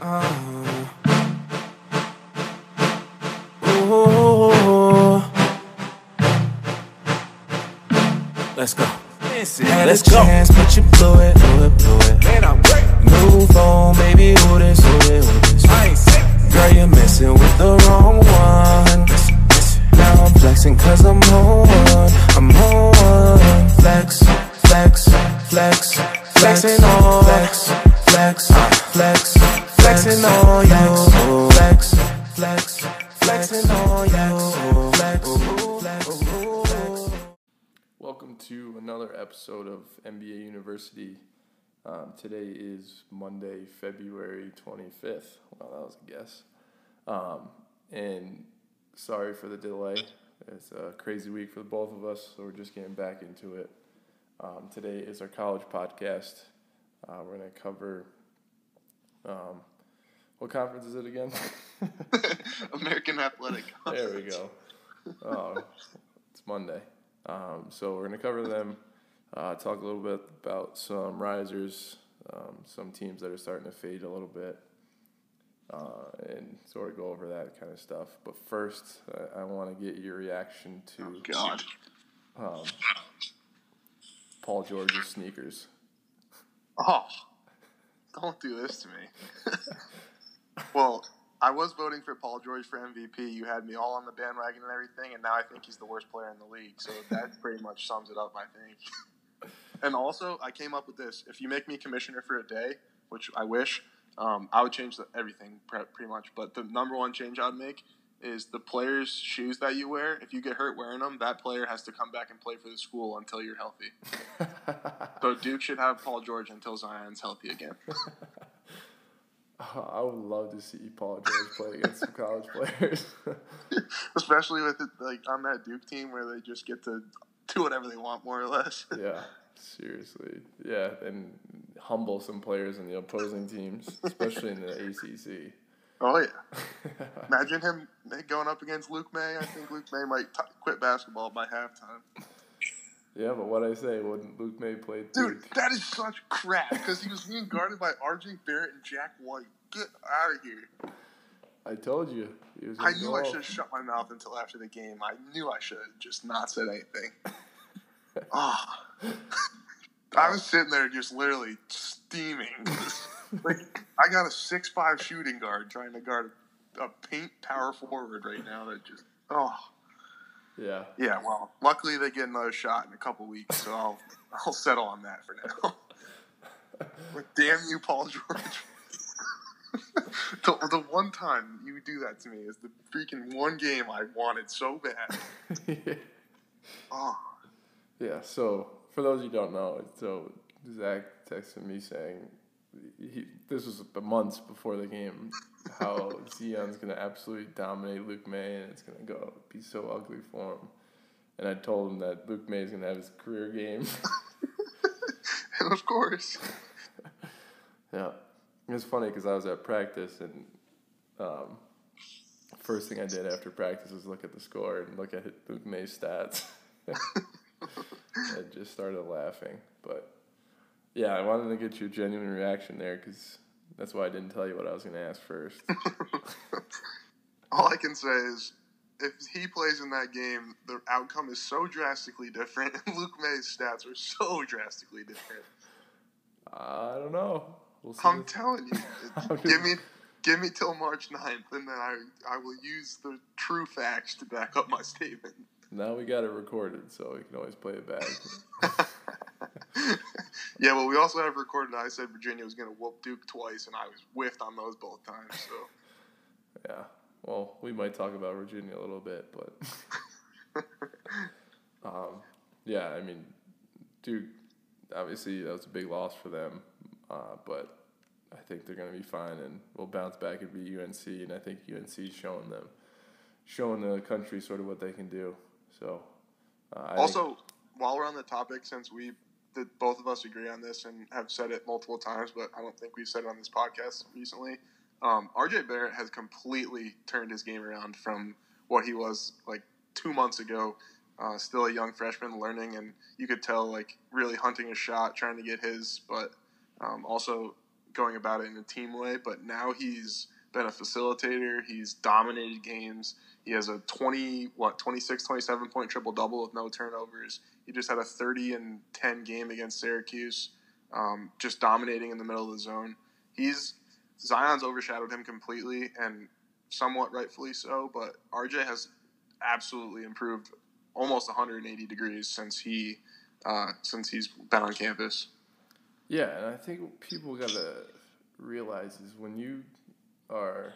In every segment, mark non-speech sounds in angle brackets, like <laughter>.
Uh, ooh. Let's go. Had Let's a go. chance, but you blew it, blew it, blew it. Man, I'm great. New phone, baby, who this, who this, who this? I ain't sick. Girl, you're messing with the wrong one. Now I'm flexing cause I'm on, I'm on. Flex, flex, flex, flexing on. Flex, flex, flex, flexing on you. Flex, flex, flexing on you. Flex, flex. Welcome to another episode of NBA University. Um, today is Monday, February 25th. Well, that was a guess. Um, and sorry for the delay. It's a crazy week for both of us, so we're just getting back into it. Um, today is our college podcast. Uh, we're going to cover. Um, what conference is it again? <laughs> American Athletic. <laughs> There we go. Oh, it's Monday. Um, so we're going to cover them, uh, talk a little bit about some risers, um, some teams that are starting to fade a little bit, uh, and sort of go over that kind of stuff. But first, I, I want to get your reaction to God. um, Paul George's sneakers. Oh, don't do this to me. <laughs> well, I was voting for Paul George for MVP. You had me all on the bandwagon and everything, and now I think he's the worst player in the league. So that <laughs> pretty much sums it up, I think. and also, I came up with this: if you make me commissioner for a day, which I wish, um, I would change the, everything pre- pretty much. But the number one change I'd make is the players' shoes that you wear. If you get hurt wearing them, that player has to come back and play for the school until you're healthy. <laughs> So Duke should have Paul George until Zion's healthy again. <laughs> I would love to see Paul George play against some college <laughs> players. <laughs> Especially with it like on that Duke team where they just get to do whatever they want more or less. <laughs> Yeah, seriously. Yeah, and humble some players in the opposing teams, especially in the ACC. Oh yeah. Imagine him going up against Luke Maye. I think Luke Maye might t- quit basketball by halftime. Yeah, but what I say, when Luke Maye played Dude, Duke, that is such crap because he was being guarded by RJ Barrett and Jack White. Get out of here. I told you he was. I knew I should have shut my mouth until after the game. I knew I should have just not said anything. Oh. <laughs> I was sitting there just literally steaming. <laughs> like I got a six five shooting guard trying to guard a paint power forward right now that just oh Yeah, yeah, well luckily they get another shot in a couple weeks, so I'll <laughs> I'll settle on that for now. <laughs> but damn you, Paul George. <laughs> the, the one time you do that to me is the freaking one game I wanted so bad. Oh, yeah. So for those who don't know, so Zach texted me saying he, this was months before the game how Zion's gonna absolutely dominate Luke Maye and it's gonna go be so ugly for him. And I told him that Luke Maye is gonna have his career game. and <laughs> of course. <laughs> Yeah, it was funny because I was at practice and um, first thing I did after practice was look at the score and look at Luke Maye's stats. <laughs> I just started laughing, but yeah, I wanted to get your genuine reaction there because that's why I didn't tell you what I was going to ask first. <laughs> All I can say is if he plays in that game, the outcome is so drastically different, and Luke Maye's stats are so drastically different. I don't know. We'll see. I'm telling you, <laughs> give me give me till March 9th, and then I I will use the true facts to back up my statement. now we got it recorded, so we can always play it back. <laughs> <laughs> yeah, well, we also have recorded. I said Virginia was going to whoop Duke twice, and I was whiffed on those both times. So Yeah. Well, we might talk about Virginia a little bit, but <laughs> um, yeah, I mean, Duke. Obviously, that was a big loss for them, uh, but I think they're going to be fine and we'll bounce back and beat UNC. And I think UNC's showing them, showing the country sort of what they can do. So, uh, I think- also, while we're on the topic, since we that both of us agree on this and have said it multiple times, but I don't think we've said it on this podcast recently. Um, RJ Barrett has completely turned his game around from what he was like two months ago. Uh, still a young freshman learning, and you could tell like really hunting a shot, trying to get his, but um, also going about it in a team way, but now he's been a facilitator. He's dominated games. He has a 20, what, 26, 27 point triple double with no turnovers. He just had a 30 and 10 game against Syracuse, um, just dominating in the middle of the zone. He's Zion's overshadowed him completely, and somewhat rightfully so. But RJ has absolutely improved almost 180 degrees since he uh, since he's been on campus. Yeah, and I think people gotta realize is when you are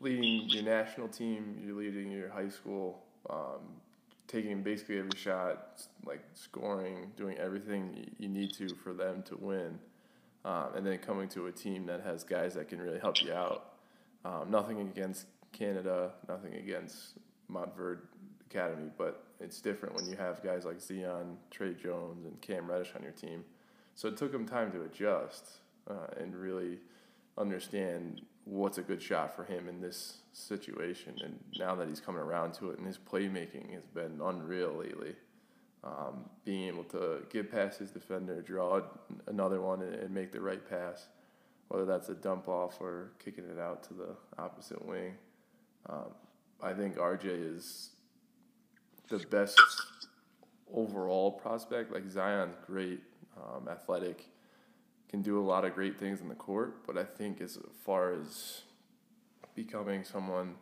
leading your national team, you're leading your high school, um, taking basically every shot, like scoring, doing everything you need to for them to win, um, and then coming to a team that has guys that can really help you out. Um, nothing against Canada, nothing against Montverde Academy, but it's different when you have guys like Zion, Tre Jones, and Cam Reddish on your team. So it took them time to adjust uh, and really understand what's a good shot for him in this situation. And now that he's coming around to it, and his playmaking has been unreal lately. Um, being able to get past his defender, draw another one, and make the right pass, whether that's a dump off or kicking it out to the opposite wing. Um, I think RJ is the best overall prospect. Like Zion's great, um, athletic, can do a lot of great things in the court, but I think as far as becoming someone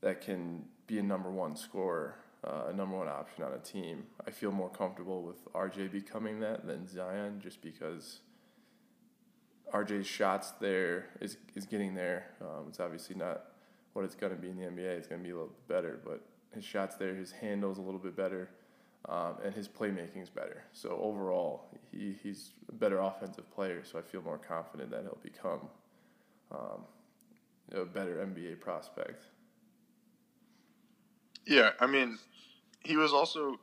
that can be a number one scorer, uh, a number one option on a team, I feel more comfortable with RJ becoming that than Zion, just because RJ's shots there is is getting there. Um, it's obviously not what it's going to be in the NBA. It's going to be a little bit better, but his shots there, his handle's a little bit better, um, and his playmaking is better. So overall, he, he's a better offensive player. So I feel more confident that he'll become um, a better NBA prospect. Yeah, I mean, he was also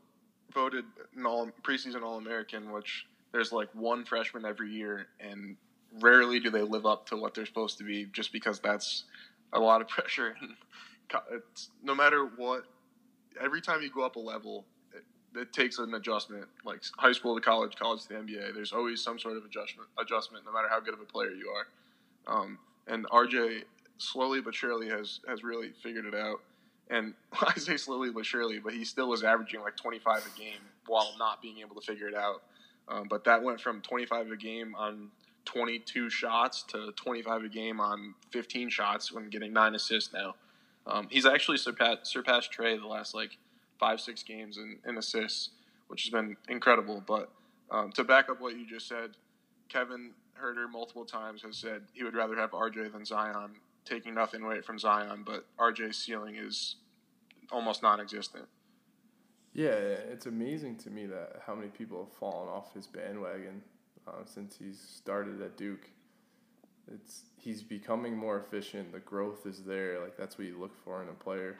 voted an all preseason All American, which there's like one freshman every year, and rarely do they live up to what they're supposed to be, just because that's a lot of <laughs> pressure. <laughs> And no matter what every time you go up a level, it, takes an adjustment. Like high school to college, college to the NBA. There's always some sort of adjustment. Adjustment, no matter how good of a player you are. Um, and RJ slowly but surely has has really figured it out. And <laughs> I say slowly but surely, but he still was averaging like 25 a game while not being able to figure it out. Um, but that went from 25 a game on 22 shots to 25 a game on 15 shots when getting nine assists now. Um, he's actually surpassed, surpassed Tre the last like five six games in, assists, which has been incredible. But um, to back up what you just said, Kevin Huerter multiple times has said he would rather have RJ than Zion, taking nothing away from Zion, but RJ's ceiling is almost non-existent. Yeah, it's amazing to me that how many people have fallen off his bandwagon uh, since he's started at Duke it's he's becoming more efficient. The growth is there. Like that's what you look for in a player.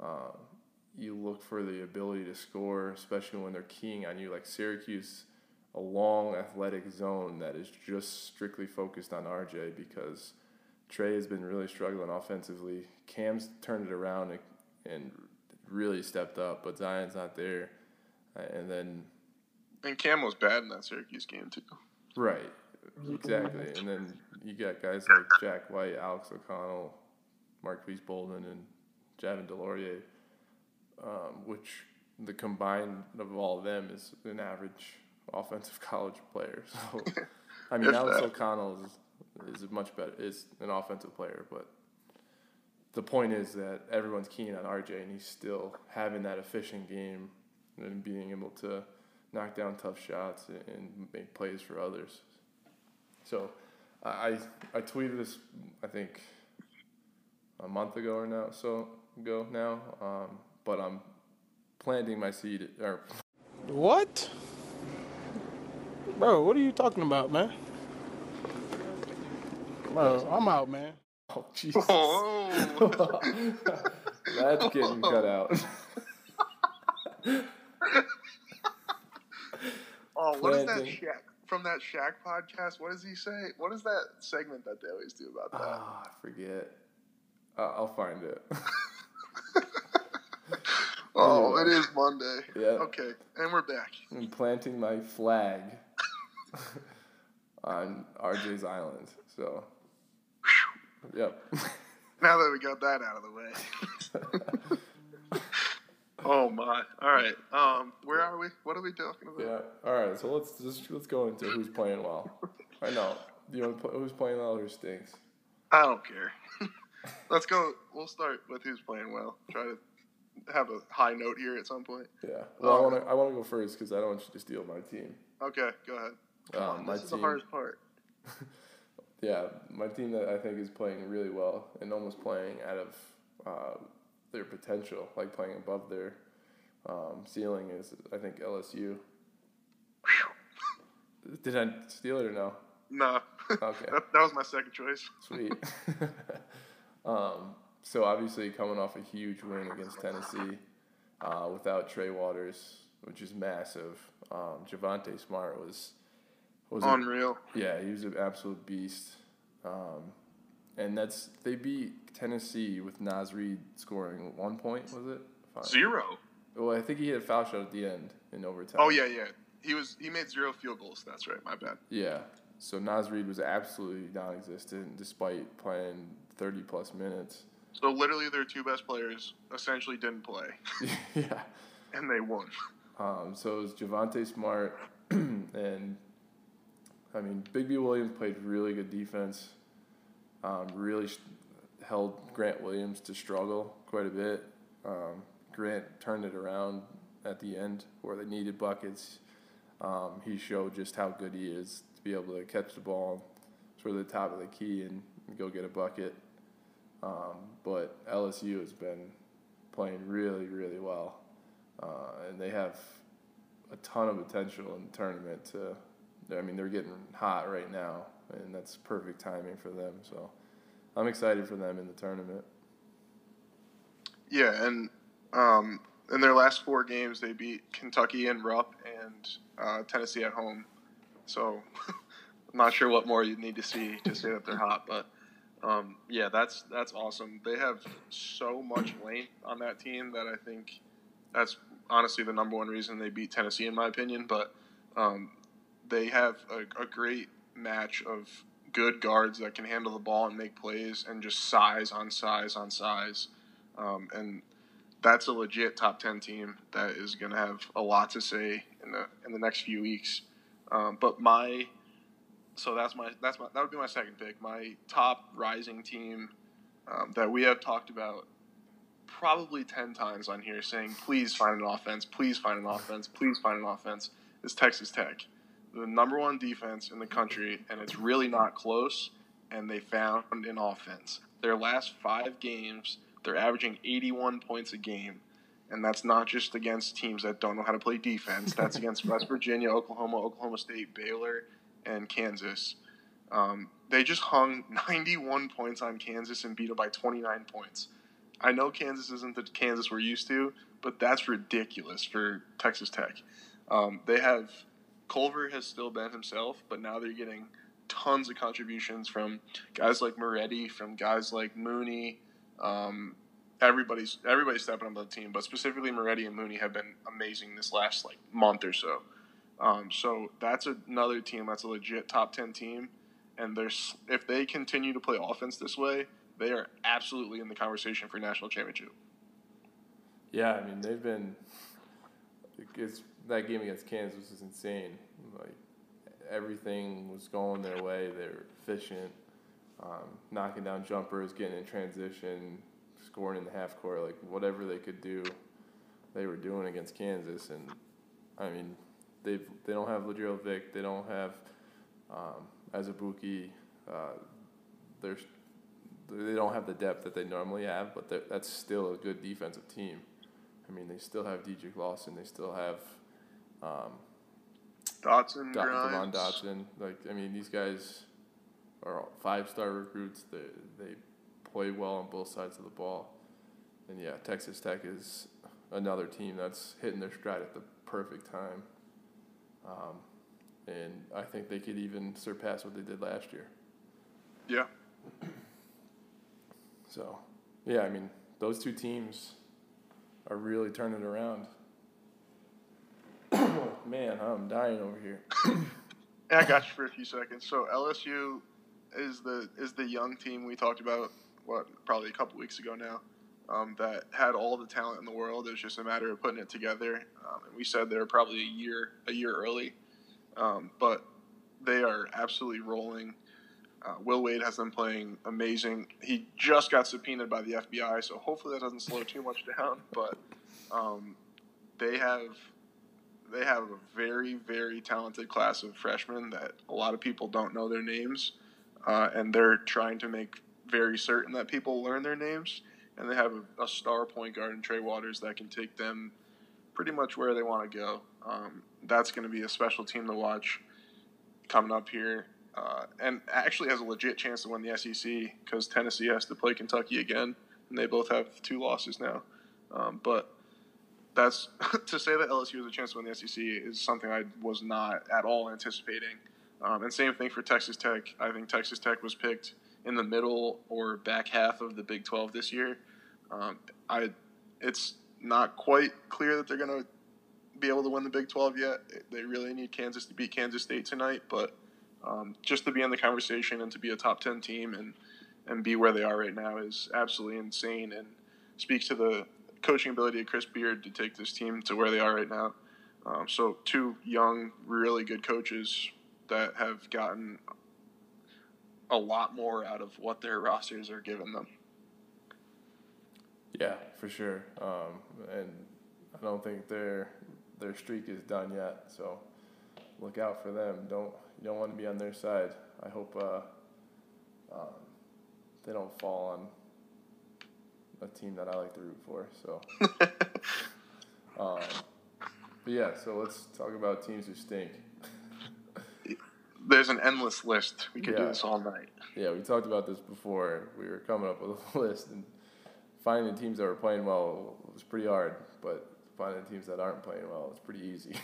Uh, you look for the ability to score, especially when they're keying on you. Like Syracuse, a long athletic zone that is just strictly focused on RJ because Tre has been really struggling offensively. Cam's turned it around and, and really stepped up, but Zion's not there. Uh, and then. And Cam was bad in that Syracuse game too. Right. Exactly. And then you got guys like Jack White, Alex O'Connell, Marques Bolden, and Javin DeLaurier, um, which the combined of all of them is an average offensive <laughs> college player. So, I mean, Alex that. O'Connell is, is much better, is an offensive player, but the point is that everyone's keen on RJ, and he's still having that efficient game and being able to knock down tough shots and make plays for others. So I I tweeted this I think a month ago or now so ago now, um, but I'm planting my seed or what? Bro, what are you talking about, man? Bro, I'm out, man. Oh Jesus! Oh. <laughs> That's getting cut out. <laughs> oh, what is that Shaq? from that Shaq podcast. What does he say? What is that segment that they always do about that? Oh, I forget. Uh, I'll find it. <laughs> oh, it is Monday. Yeah. Okay, and we're back. I'm planting my flag on RJ's island. So, yep. Now that we got that out of the way. <laughs> oh my! All right. Um, where are we? What are we talking about? yeah. All right. So let's just let's go into who's playing well. I know. You know who's playing well or stinks. I don't care. <laughs> Let's go. We'll start with who's playing well. Try to have a high note here at some point. Yeah. Well, I Um, want to I want to go first because I don't want you to steal my team. Okay, go ahead. Come Um, on, my this is the hardest part. <laughs> Yeah, my team that I think is playing really well and almost playing out of uh, their potential, like playing above their um, ceiling, is I think LSU. Did I steal it or no? No. <laughs> Okay. that, that was my second choice. Sweet. <laughs> um, so obviously coming off a huge win against Tennessee uh, without Trey Waters, which is massive. Um, Javonte Smart was was a- Unreal. yeah, he was an absolute beast. Um, and that's they beat Tennessee with Naz Reid scoring one point, was it? Fine. Zero. Well, I think he hit a foul shot at the end in overtime. Oh yeah, yeah. He was. He made zero field goals. That's right. My bad. Yeah. So Naz Reid was absolutely non-existent despite playing 30 plus minutes. So literally, their two best players essentially didn't play, <laughs> yeah. and they won. Um, so it was Javonte Smart, <clears throat> and I mean, Bigby-Williams played really good defense. Um, really sh- held Grant Williams to struggle quite a bit. Um, Grant turned it around at the end where they needed buckets. Um, he showed just how good he is to be able to catch the ball sort of the top of the key and go get a bucket. Um, but LSU has been playing really, really well uh, and they have a ton of potential in the tournament. To, I mean, they're getting hot right now, and that's perfect timing for them. So, I'm excited for them in the tournament. Yeah, and um, in their last four games, they beat Kentucky and Rupp and uh, Tennessee at home. So, <laughs> I'm not sure what more you need to see to say that they're hot, but um, yeah, that's that's awesome. They have so much length on that team that I think that's honestly the number one reason they beat Tennessee, in my opinion. But um, they have a, a great match of good guards that can handle the ball and make plays, and just size on size on size. Um, and that's a legit top ten team that is going to have a lot to say in the in the next few weeks. Um, but my so that's my that's my that would be my second pick. My top rising team um, that we have talked about probably ten times on here, saying please find an offense, please find an offense, please find an offense is Texas Tech, the number one defense in the country, and it's really not close. And they found an offense. Their last five games, they're averaging 81 points a game. And that's not just against teams that don't know how to play defense. That's <laughs> against West Virginia, Oklahoma, Oklahoma State, Baylor, and Kansas. Um, they just hung <laughs> 91 points on Kansas and beat them by 29 points. I know Kansas isn't the Kansas we're used to, but that's ridiculous for Texas Tech. Um, they have Culver has still been himself, but now they're getting tons of contributions from guys like Moretti, from guys like Mooney. Um, everybody's everybody's stepping up the team, but specifically Moretti and Mooney have been amazing this last like month or so. Um, so that's another team that's a legit top ten team, and there's if they continue to play offense this way, they are absolutely in the conversation for national championship. Yeah, I mean they've been. It's that game against Kansas was insane. Like everything was going their way. They're efficient, um, knocking down jumpers, getting in transition, scoring in the half court. Like whatever they could do, they were doing against Kansas. And I mean, they they don't have Lagerald Vick. They don't have um, Azubuike. Uh, there's they don't have the depth that they normally have, but that's still a good defensive team. I mean, they still have DJ Lawson. They still have um, Dotson, Do- Grimes, Dotson. Like, I mean, these guys are five star recruits. They they play well on both sides of the ball, and yeah, Texas Tech is another team that's hitting their stride at the perfect time. Um, and I think they could even surpass what they did last year. Yeah, So, yeah, I mean, those two teams are really turning around. <coughs> Man, I'm dying over here. Yeah, I got you for a few seconds. So LSU is the is the young team we talked about what probably a couple weeks ago now. Um, that had all the talent in the world. It was just a matter of putting it together. Um, and we said they were probably a year a year early, um, but they are absolutely rolling. Uh, Will Wade has them playing amazing. He just got subpoenaed by the FBI, so hopefully that doesn't slow too much down. But um, they have they have a very very talented class of freshmen that a lot of people don't know their names, uh, and they're trying to make very certain that people learn their names. And they have a, a star point guard in Trey Waters that can take them pretty much where they want to go. Um, that's going to be a special team to watch coming up here, uh, and actually has a legit chance to win the SEC because Tennessee has to play Kentucky again, and they both have two losses now. Um, but that's <laughs> to say that LSU has a chance to win the SEC is something I was not at all anticipating. Um, and same thing for Texas Tech. I think Texas Tech was picked in the middle or back half of the Big 12 this year. Um, I, it's not quite clear that they're going to be able to win the Big 12 yet. They really need Kansas to beat Kansas State tonight, but um, just to be in the conversation and to be a top 10 team and, and be where they are right now is absolutely insane and speaks to the coaching ability of Chris Beard to take this team to where they are right now. Um, so, two young, really good coaches that have gotten a lot more out of what their rosters are giving them. Yeah, for sure. Um, and I don't think their their streak is done yet. So look out for them. Don't you don't want to be on their side. I hope uh, um, they don't fall on a team that I like to root for. So, <laughs> um, but yeah. So let's talk about teams who stink. There's an endless list. We could do this all night. Yeah, we talked about this before. We were coming up with a <laughs> list and finding teams that were playing well was pretty hard, but finding teams that aren't playing well is pretty easy.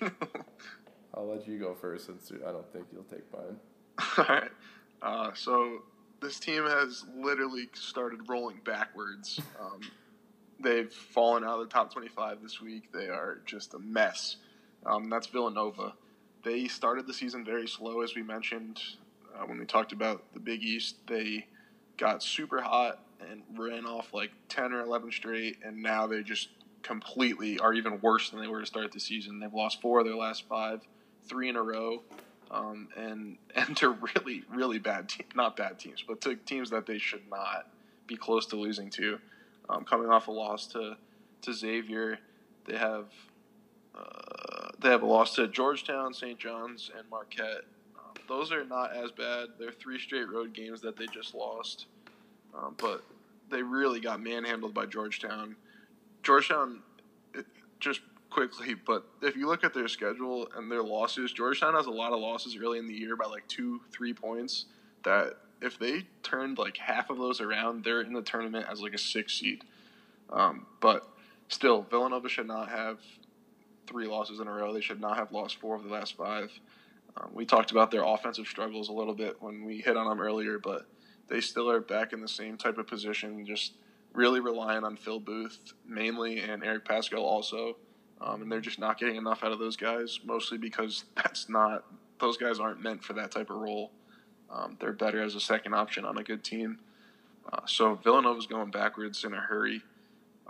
<laughs> I'll let you go first since I don't think you'll take mine. <laughs> All right. Uh, so this team has literally started rolling backwards. Um, they've fallen out of the top 25 this week. They are just a mess. Um, that's Villanova. They started the season very slow, as we mentioned uh, when we talked about the Big East. They got super hot and ran off like 10 or 11 straight, and now they just completely are even worse than they were to start the season. They've lost four of their last five, three in a row um, and <laughs> and to really really bad team, not bad teams, but to teams that they should not be close to losing to. Um, coming off a loss to to Xavier, they have uh, they have a loss to Georgetown, St. John's, and Marquette. Um, those are not as bad. They're three straight road games that they just lost, um, but they really got manhandled by Georgetown. Georgetown, it, just quickly, but if you look at their schedule and their losses, Georgetown has a lot of losses early in the year by like two, three points. That if they turned like half of those around, they're in the tournament as like a six seed. Um, but still, Villanova should not have three losses in a row. They should not have lost four of the last five. Um, we talked about their offensive struggles a little bit when we hit on them earlier, but they still are back in the same type of position, just really relying on Phil Booth mainly and Eric Paschall also. Um, and they're just not getting enough out of those guys, mostly because <laughs> that's not those guys aren't meant for that type of role. Um, they're better as a second option on a good team. Uh, so Villanova's going backwards in a hurry.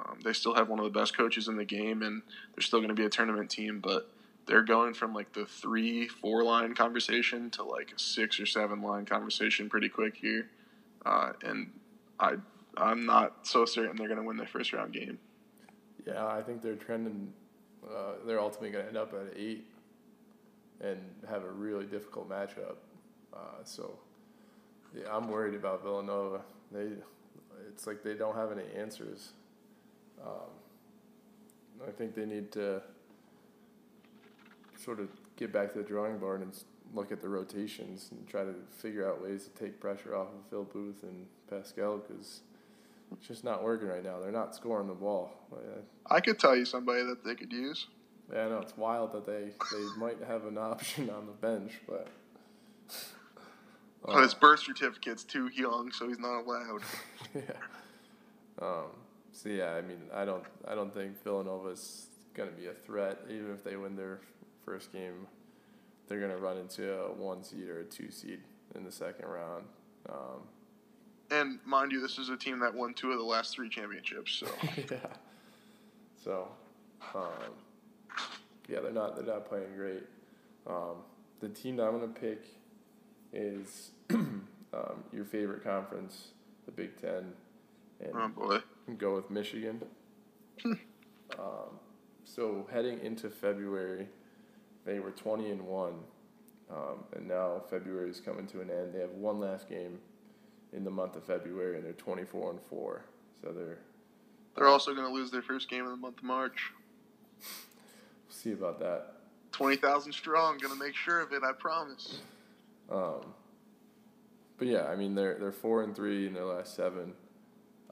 Um, they still have one of the best coaches in the game, and they're still going to be a tournament team, but they're going from like the three, four line conversation to like a six or seven line conversation pretty quick here. Uh, and I, I'm not so certain they're going to win their first round game. Yeah, I think they're trending. Uh, they're ultimately going to end up at eight and have a really difficult matchup. Uh, so, yeah, I'm worried about Villanova. They, it's like they don't have any answers. Um, I think they need to sort of get back to the drawing board and look at the rotations and try to figure out ways to take pressure off of Phil Booth and Paschall because it's just not working right now. They're not scoring the ball. Uh, I could tell you somebody that they could use. yeah, I know it's wild that they, they might have an <laughs> option on the bench, but But his birth certificate's too young, so he's not allowed. <laughs> yeah. Um, so yeah, I mean, I don't I don't think Villanova's gonna be a threat even if they win their first game. they're gonna run into a one seed or a two seed in the second round. Um, And mind you, this is a team that won two of the last three championships. So <laughs> yeah. So, um, yeah, they're not they're not playing great. Um, the team that I'm gonna pick is <clears throat> um, your favorite conference, the Big Ten, and oh boy, go with Michigan. um, so heading into February, they were 20 and one, um, and now February is coming to an end. They have one last game in the month of February, and they're 24 and four. So they're they're also going to lose their first game of the month of March. we'll see about that. Twenty thousand strong. Going to make sure of it. I promise. Um, but yeah, I mean they're they're four and three in their last seven,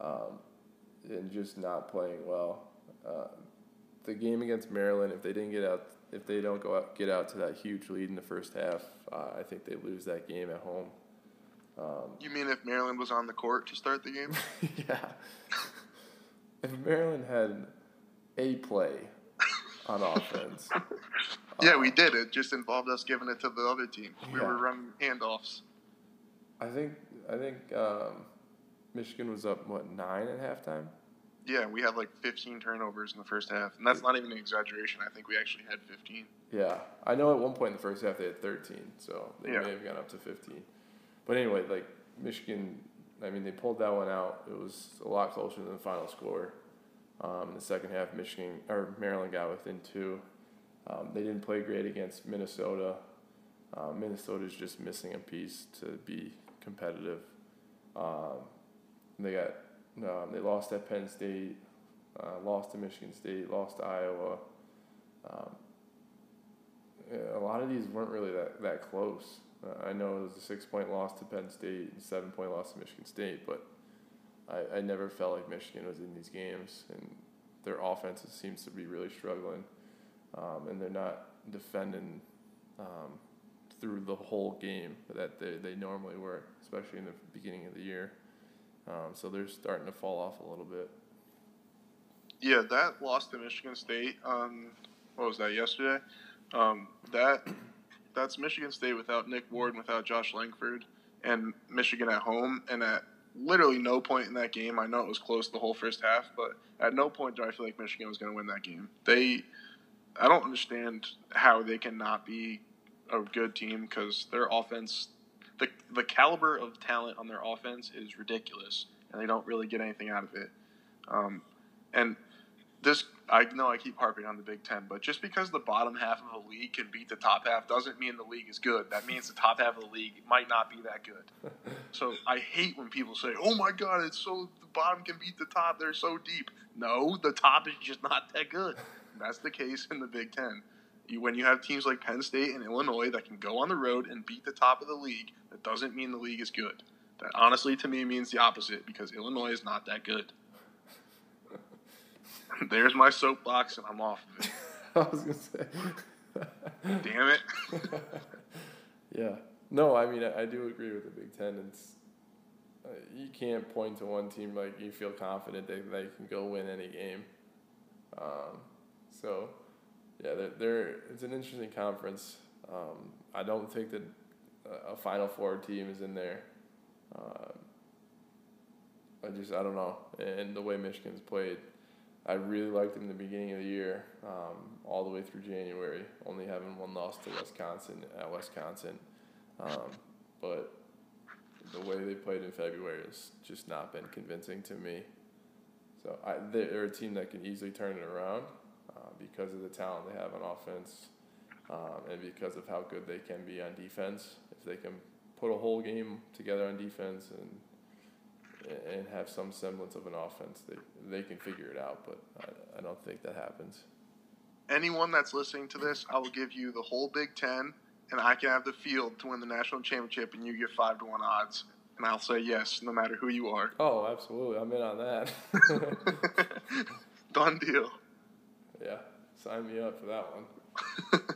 um, and just not playing well. Uh, the game against Maryland, if they didn't get out, if they don't go out, get out to that huge lead in the first half, uh, I think they lose that game at home. Um, You mean if Maryland was on the court to start the game? <laughs> yeah. <laughs> if Maryland had a play on offense, <laughs> yeah, we did. It just involved us giving it to the other team. We Yeah. were running handoffs. I think I think um, Michigan was up what nine at halftime. Yeah, we had like 15 turnovers in the first half, and that's not even an exaggeration. I think we actually had 15. Yeah, I know at one point in the first half they had 13, so they Yeah. may have gone up to 15. But anyway, like Michigan, I mean, they pulled that one out. It was a lot closer than the final score. Um, in the second half, Michigan or Maryland got within two. Um, they didn't play great against Minnesota. Uh, Minnesota's just missing a piece to be competitive. Um, they got um, they lost at Penn State, uh, lost to Michigan State, lost to Iowa. Um, a lot of these weren't really that, that close. Uh, I know it was a six point loss to Penn State and seven point loss to Michigan State, but I, I never felt like Michigan was in these games, and their offense seems to be really struggling, um, and they're not defending um, through the whole game that they, they normally were, especially in the beginning of the year. Um, so they're starting to fall off a little bit. Yeah, that loss to Michigan State on what was that yesterday? Um, that that's Michigan State without Nick Ward without Josh Langford, and Michigan at home. And at literally no point in that game, I know it was close the whole first half, but at no point do I feel like Michigan was going to win that game. They, I don't understand how they cannot be a good team because their offense, the the caliber of talent on their offense is ridiculous, and they don't really get anything out of it. Um, and this I know I keep harping on the Big Ten, but just because the bottom half of a league can beat the top half doesn't mean the league is good. That means the top half of the league might not be that good. <laughs> so I hate when people say, "Oh my God, it's so the bottom can beat the top. They're so deep." No, the top is just not that good. That's the case in the Big Ten. When you have teams like Penn State and Illinois that can go on the road and beat the top of the league, that doesn't mean the league is good. That honestly, to me, means the opposite because Illinois is not that good. <laughs> There's my soapbox, and I'm off of it. <laughs> I was gonna say. <laughs> Damn it. Yeah. No, I mean, I, I do agree with the Big Ten. It's uh, you can't point to one team like you feel confident that they can go win any game. Um, so, yeah, they're, they're it's an interesting conference. Um, I don't think that a- Final Four team is in there. Um I just I don't know, and the way Michigan's played, I really liked them in the beginning of the year, um, all the way through January, only having one loss to Wisconsin at Wisconsin. Um, but the way they played in February has just not been convincing to me. So I, they're a team that can easily turn it around uh, because of the talent they have on offense um, and because of how good they can be on defense. If they can put a whole game together on defense and and have some semblance of an offense, they they can figure it out. But I, I don't think that happens. Anyone that's listening to this, I will give you the whole Big Ten, and I can have the field to win the national championship, and you get five to one odds. And I'll say yes, no matter who you are. Oh, absolutely, I'm in on that. <laughs> Done deal. <laughs> yeah, sign me up for that one. <laughs>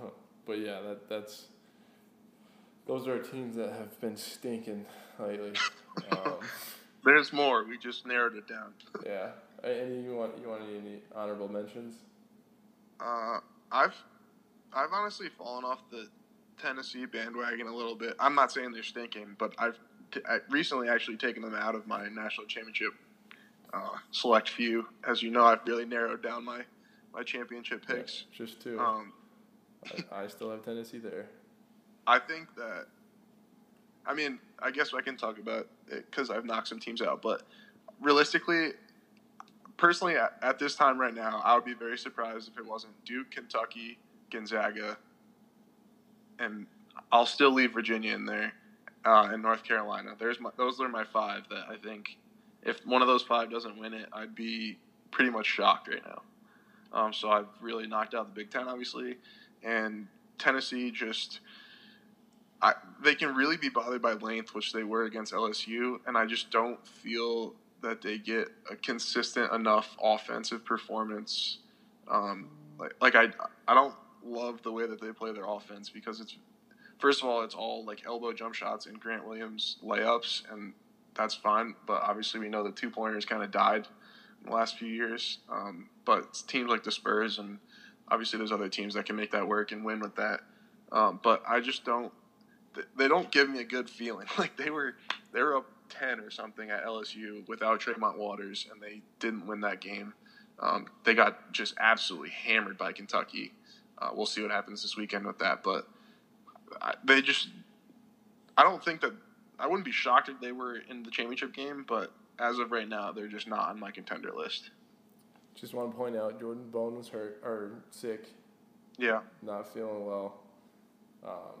<laughs> but yeah, that that's those are teams that have been stinking lately. Um, <laughs> There's more. We just narrowed it down. yeah. Any you want you want any honorable mentions? Uh, I've I've honestly fallen off the Tennessee bandwagon a little bit. I'm not saying they're stinking, but I've t- I recently actually taken them out of my national championship uh, select few. As you know, I've really narrowed down my my championship picks. Yeah, just two. Um, I, I still have Tennessee there. I think that. I mean, I guess I can talk about it because I've knocked some teams out, but realistically, personally, at, at this time right now, I would be very surprised if it wasn't Duke, Kentucky, Gonzaga, and I'll still leave Virginia in there, uh, and North Carolina. There's my, those are my five that I think if one of those five doesn't win it, I'd be pretty much shocked right now. Um, so I've really knocked out the Big Ten, obviously, and Tennessee just. I, they can really be bothered by length, which they were against LSU, and I just don't feel that they get a consistent enough offensive performance. Um, like, like I, I don't love the way that they play their offense because it's, first of all, it's all like elbow jump shots and Grant Williams layups, and that's fine. But obviously, we know the two pointers kind of died in the last few years. Um, but teams like the Spurs and obviously there's other teams that can make that work and win with that. Um, but I just don't. They don't give me a good feeling. <laughs> Like they were, they were up ten or something at LSU without Tremont Waters, and they didn't win that game. Um, they got just absolutely hammered by Kentucky. Uh, we'll see what happens this weekend with that, but I, they just. I don't think that I wouldn't be shocked if they were in the championship game, but as of right now, they're just not on my contender list. Just want to point out, Jordan Bone was hurt or sick, Yeah, not feeling well. Um,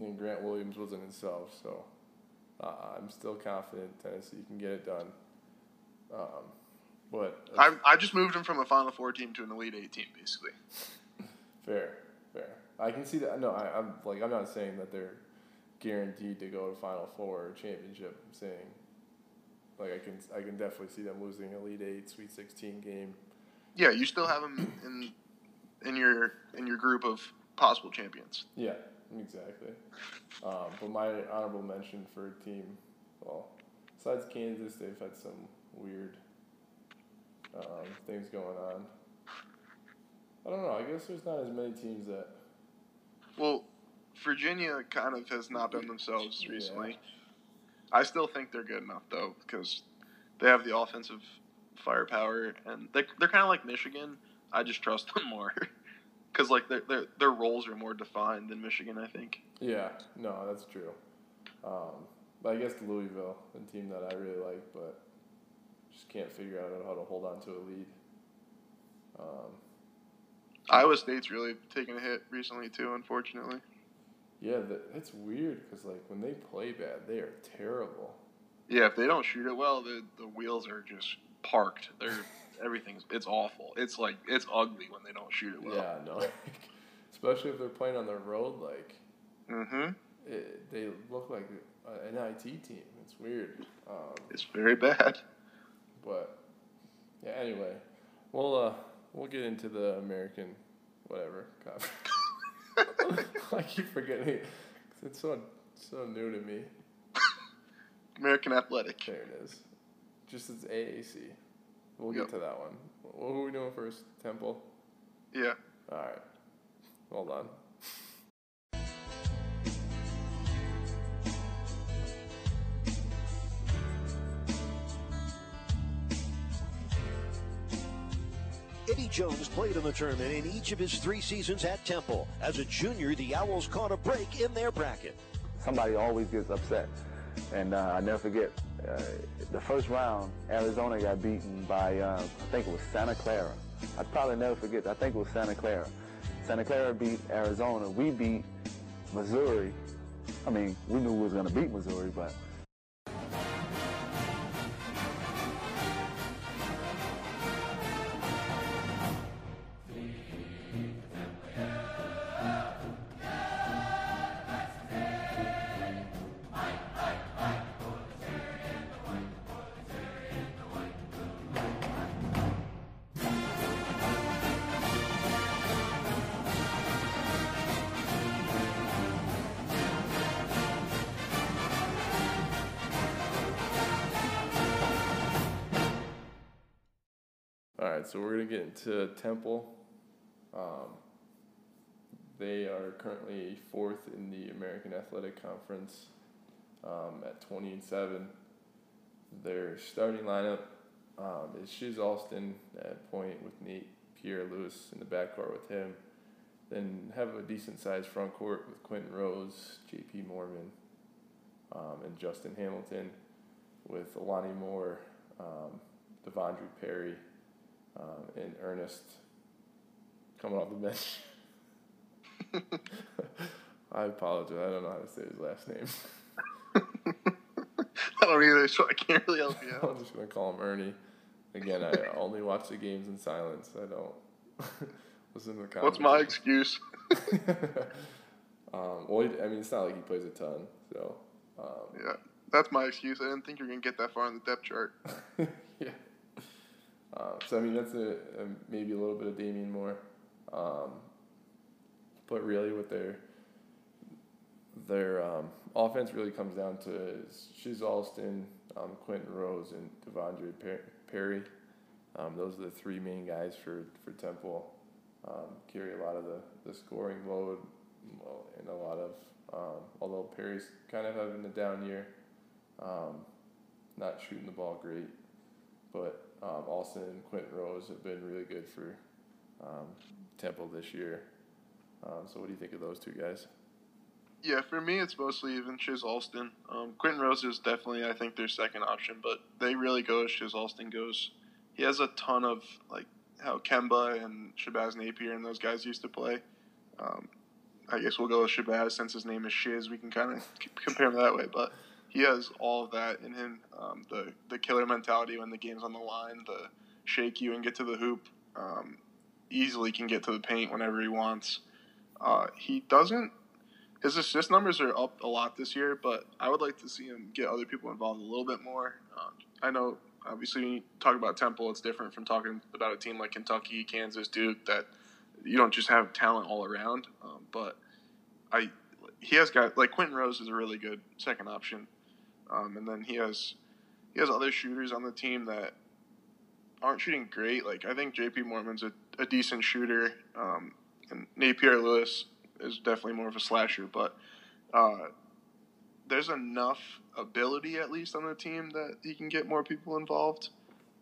and Grant Williams wasn't himself, so uh, I'm still confident Tennessee can get it done. Um, but I, I just moved them from a Final Four team to an Elite Eight team, basically. <laughs> fair, fair. I can see that. No, I, I'm like I'm not saying that they're guaranteed to go to Final Four or championship. I'm saying like I can I can definitely see them losing Elite Eight, Sweet Sixteen game. Yeah, you still have them in in your in your group of possible champions. Yeah, exactly. Um, but my honorable mention for a team, well, besides Kansas, they've had some weird um, things going on. I don't know. I guess there's not as many teams that. Well, Virginia kind of has not been themselves Yeah. I still think they're good enough though because they have the offensive firepower and they they're kind of like Michigan. I just trust them <laughs> more because like their their their roles are more defined than Michigan. I think. Yeah, no, that's true. Um, but I guess Louisville, a team that I really like, but just can't figure out how to hold on to a lead. Um, Iowa State's really taken a hit recently too, unfortunately. Yeah, the, it's weird because like when they play bad, they are terrible. Yeah, if they don't shoot it well, the the wheels are just parked. They're <laughs> everything's it's awful. It's like it's ugly when they don't shoot it well. Yeah, no, <laughs> especially if they're playing on the road, like Mm-hmm. it, they look like an IT team. It's weird. Um, It's very bad. But yeah, anyway, we'll uh we'll get into the American whatever. <laughs> conference. <laughs> I keep forgetting it it's so so new to me. American Athletic. There it is. Just as AAC. We'll get to that one. What are we doing first? Temple. Yeah. All right. Hold on. Jones played in the tournament in each of his three seasons at Temple. As a junior, the Owls caught a break in their bracket. somebody always gets upset. And uh, I never forget, uh, the first round, Arizona got beaten by, uh, I think it was Santa Clara. I'd probably never forget, I think it was Santa Clara. Santa Clara beat Arizona. We beat Missouri. I mean, we knew we was going to beat Missouri, but so we're gonna get into Temple. Um, they are currently fourth in the American Athletic Conference um, at 20 and 7. Their starting lineup um, is Shizz Alston at point with Nate Pierre-Louis in the backcourt with him. Then have a decent sized front court with Quinton Rose, J.P. Moorman, um, and Justin Hamilton, with Alani Moore, um, Devondre Perry, um, and Ernest coming off the bench. <laughs> I apologize. I don't know how to say his last name. <laughs> I don't either, so I can't really help you <laughs> out. I'm just gonna call him Ernie. Again, I only watch the games in silence. I don't listen to the comments. What's my excuse? um, well, I mean, it's not like he plays a ton, so um, Yeah, that's my excuse. I didn't think you were gonna get that far on the depth chart. yeah. Uh, so I mean, that's a, a maybe a little bit of Damian Moore, um, but really, what their their um, offense really comes down to Shizz Alston, um, Quinton Rose, and De'Vondre Perry. Um, those are the three main guys for for Temple. Um, carry a lot of the, the scoring load, and a lot of although Perry's kind of having a down year, not shooting the ball great but um, Alston and Quinton Rose have been really good for um, Temple this year. Um, so, what do you think of those two guys? Yeah, for me, it's mostly even Shizz Alston. Um, Quinton Rose is definitely, I think, their second option, but they really go as Shizz Alston goes. He has a ton of, like, how Kemba and Shabazz Napier and those guys used to play. Um, I guess we'll go with Shabazz since his name is Shizz. We can kind of <laughs> compare him that way, but he has all of that in him. Um, the the killer mentality when the game's on the line, the shake you and get to the hoop. Um, easily can get to the paint whenever he wants. Uh, he doesn't. His assist numbers are up a lot this year, but I would like to see him get other people involved a little bit more. Um, I know, obviously, when you talk about Temple, it's different from talking about a team like Kentucky, Kansas, Duke, that you don't just have talent all around. Um, but I, he has got like Quinton Rose is a really good second option, um, and then he has he has other shooters on the team that aren't shooting great. Like I think J.P. Moorman's a, a decent shooter, um, and Nate Pierre-Louis is definitely more of a slasher. But uh, there's enough ability at least on the team that he can get more people involved.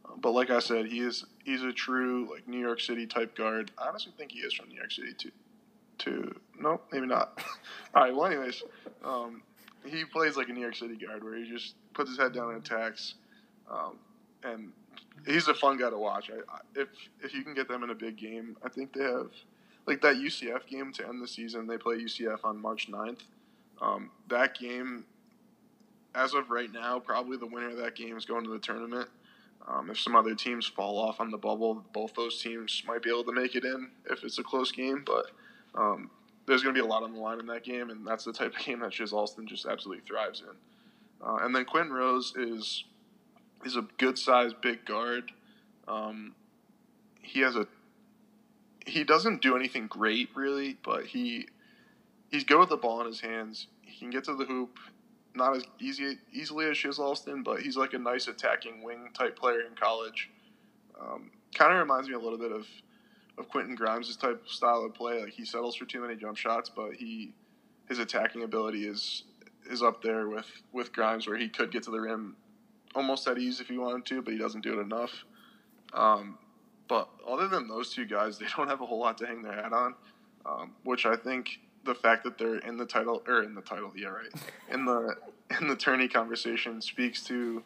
Uh, but like I said, he is he's a true like New York City type guard. I honestly think he is from New York City too. To no, maybe not. <laughs> All right. Well, anyways, um, he plays like a New York City guard where he just puts his head down and attacks. Um, and he's a fun guy to watch. I, I, if if you can get them in a big game, I think they have like that UCF game to end the season. They play UCF on March 9th. Um, that game, as of right now, probably the winner of that game is going to the tournament. Um, if some other teams fall off on the bubble, both those teams might be able to make it in if it's a close game. But um, there's going to be a lot on the line in that game, and that's the type of game that Shizz Alston just absolutely thrives in. Uh, and then Quinton Rose is is a good sized big guard. Um, he has a he doesn't do anything great really, but he he's good with the ball in his hands. He can get to the hoop, not as easy easily as Shizz Alston, but he's like a nice attacking wing type player in college. Um, kind of reminds me a little bit of of Quentin Grimes' type of style of play. Like he settles for too many jump shots, but he his attacking ability is is up there with with Grimes, where he could get to the rim almost at ease if he wanted to, but he doesn't do it enough. Um, but other than those two guys, they <laughs> don't have a whole lot to hang their hat on, um, which I think the fact that they're in the title or in the title, yeah, right, in the in the tourney conversation speaks to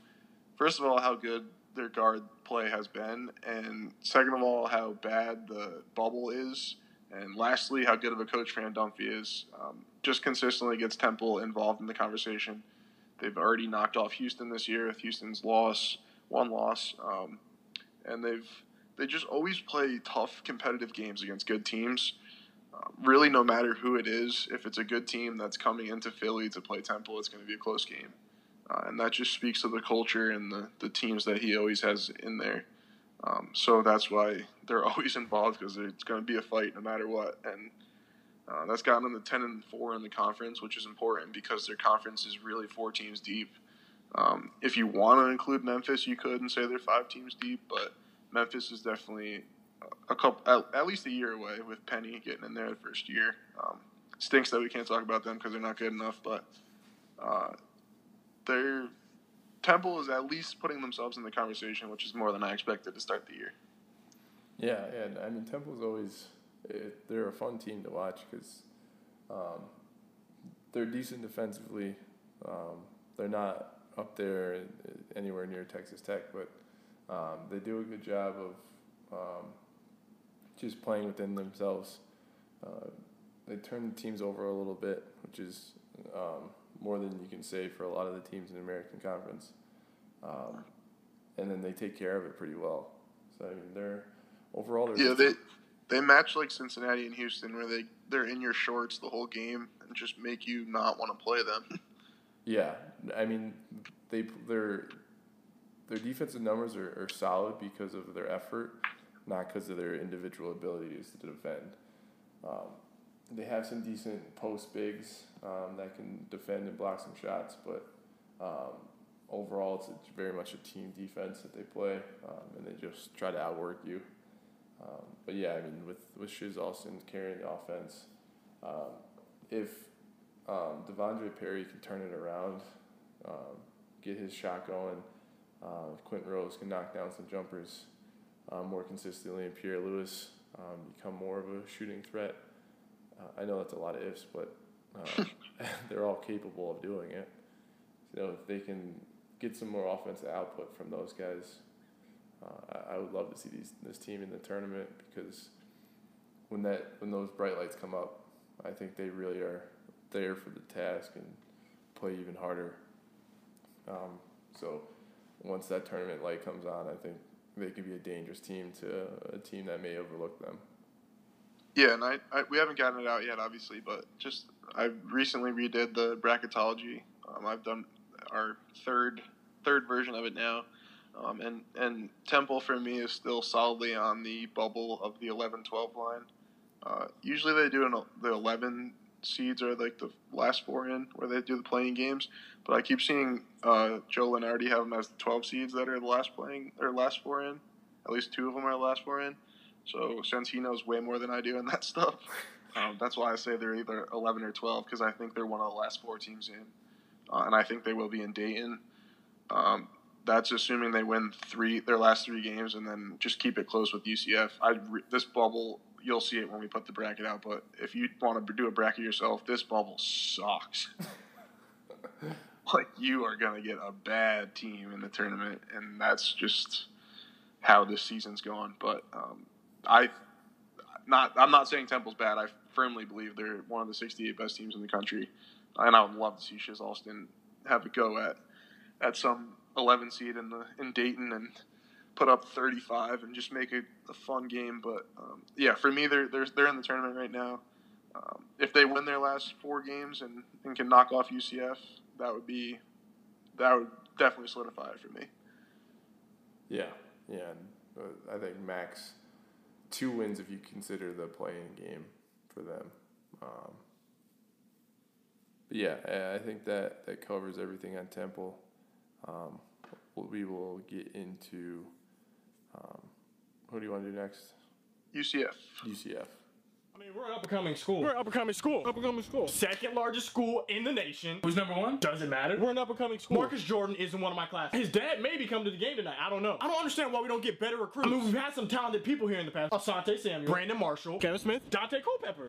first of all how good their guard play has been, and second of all how bad the bubble is, and lastly how good of a coach Fran Dunphy is. Um, just consistently gets Temple involved in the conversation. They've already knocked off Houston this year with Houston's loss, one loss, um, and they've they just always play tough, competitive games against good teams. Uh, really, no matter who it is, if it's a good team that's coming into Philly to play Temple, it's going to be a close game, uh, and that just speaks to the culture and the the teams that he always has in there. Um, so that's why they're <laughs> always involved because it's going to be a fight no matter what, and uh, that's gotten them to ten and four in the conference, which is important because their conference is really four teams deep. Um, if you want to include Memphis, you could and say they're five teams deep, but Memphis is definitely a couple at, at least a year away with Penny getting in there the first year. Um, stinks that we can't talk about them because they're not good enough, but uh, they're Temple is at least putting themselves in the conversation, which is more than I expected to start the year. Yeah, and I mean Temple's always it, they're a fun team to watch because um, they're decent defensively. Um, they're not up there anywhere near Texas Tech, but um, they do a good job of um, just playing within themselves. Uh, they turn the teams over a little bit, which is um, more than you can say for a lot of the teams in the American Conference. Um, and then they take care of it pretty well. So I mean, they're overall. They're yeah, they they match like Cincinnati and Houston, where they they're in your shorts the whole game and just make you not want to play them. <laughs> yeah, I mean, they their their defensive numbers are, are solid because of their effort, not because of their individual abilities to defend. Um, they have some decent post bigs um, that can defend and block some shots, but um, overall, it's, it's, very much a team defense that they play, um, and they just try to outwork you. Um, but yeah, I mean, with with Shizz Alston carrying the offense, um, if De'Vondre Perry can turn it around, get his shot going, uh, Quinton Rose can knock down some jumpers more consistently, and Pierre Louis um, become more of a shooting threat. Uh, I know that's a lot of ifs, but uh, <laughs> they're all capable of doing it. So if they can get some more offensive output from those guys, uh, I, I, would love to see these this team in the tournament because when that when those bright lights come up, I think they really are there for the task and play even harder. Um, so once that tournament light comes on, I think they could be a dangerous team to a team that may overlook them. Yeah, and I, I we haven't gotten it out yet, obviously, but just I recently redid the bracketology. Um, I've done our third third version of it now, um, and and Temple for me is still solidly on the bubble of the 11-12 line. Uh, usually they do an, the 11 seeds are like the last four in where they do the playing games, but I keep seeing uh, Joe Lunardi have them as the 12 seeds that are the last playing or last four in. At least two of them are the last four in. So since he knows way more than I do in that <laughs> stuff, um, that's why I say they're either 11 or 12 because I think they're one of the last four teams in, uh, and I think they will be in Dayton. Um, that's assuming they win three their last three games and then just keep it close with UCF. I this bubble you'll see it when we put the bracket out, but if you want to do a bracket yourself, this bubble sucks. <laughs> like you are gonna get a bad team in the tournament, and that's just how this season's going. But um, I not I'm not saying Temple's bad. I firmly believe they're one of the 68 best teams in the country, and I would love to see Shizz Alston have a go at at some 11 seed in the in Dayton and put up 35 and just make it a fun game. But um, yeah, for me, they're they're they're in the tournament right now. Um, if they win their last four games and, and can knock off UCF, that would be that would definitely solidify it for me. Yeah, yeah, uh, I think max two wins if you consider the playing game for them. Um, but yeah, I think that that covers everything on Temple. Um, we will get into um, who do you want to do next? UCF. UCF. I mean, we're an up and coming school. We're an up and coming school. Up and coming school. Second largest school in the nation. Who's number one? Doesn't matter. We're an up and coming school. Marcus Jordan is in one of my classes. His dad maybe come to the game tonight. I don't know. I don't understand why we don't get better recruits. I mean, we've had some talented people here in the past. Asante Samuel, Brandon Marshall, Kevin Smith, Daunte Culpepper.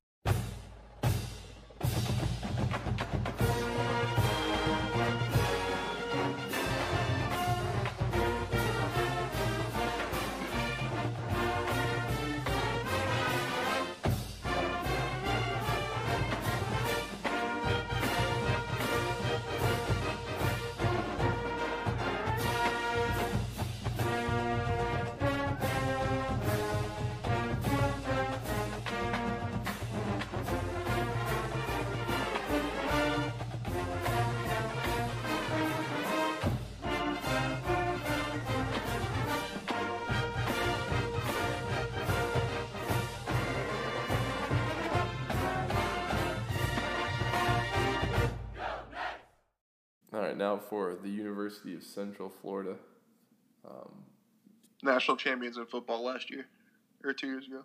For the University of Central Florida. Um, National champions in football last year, or two years ago.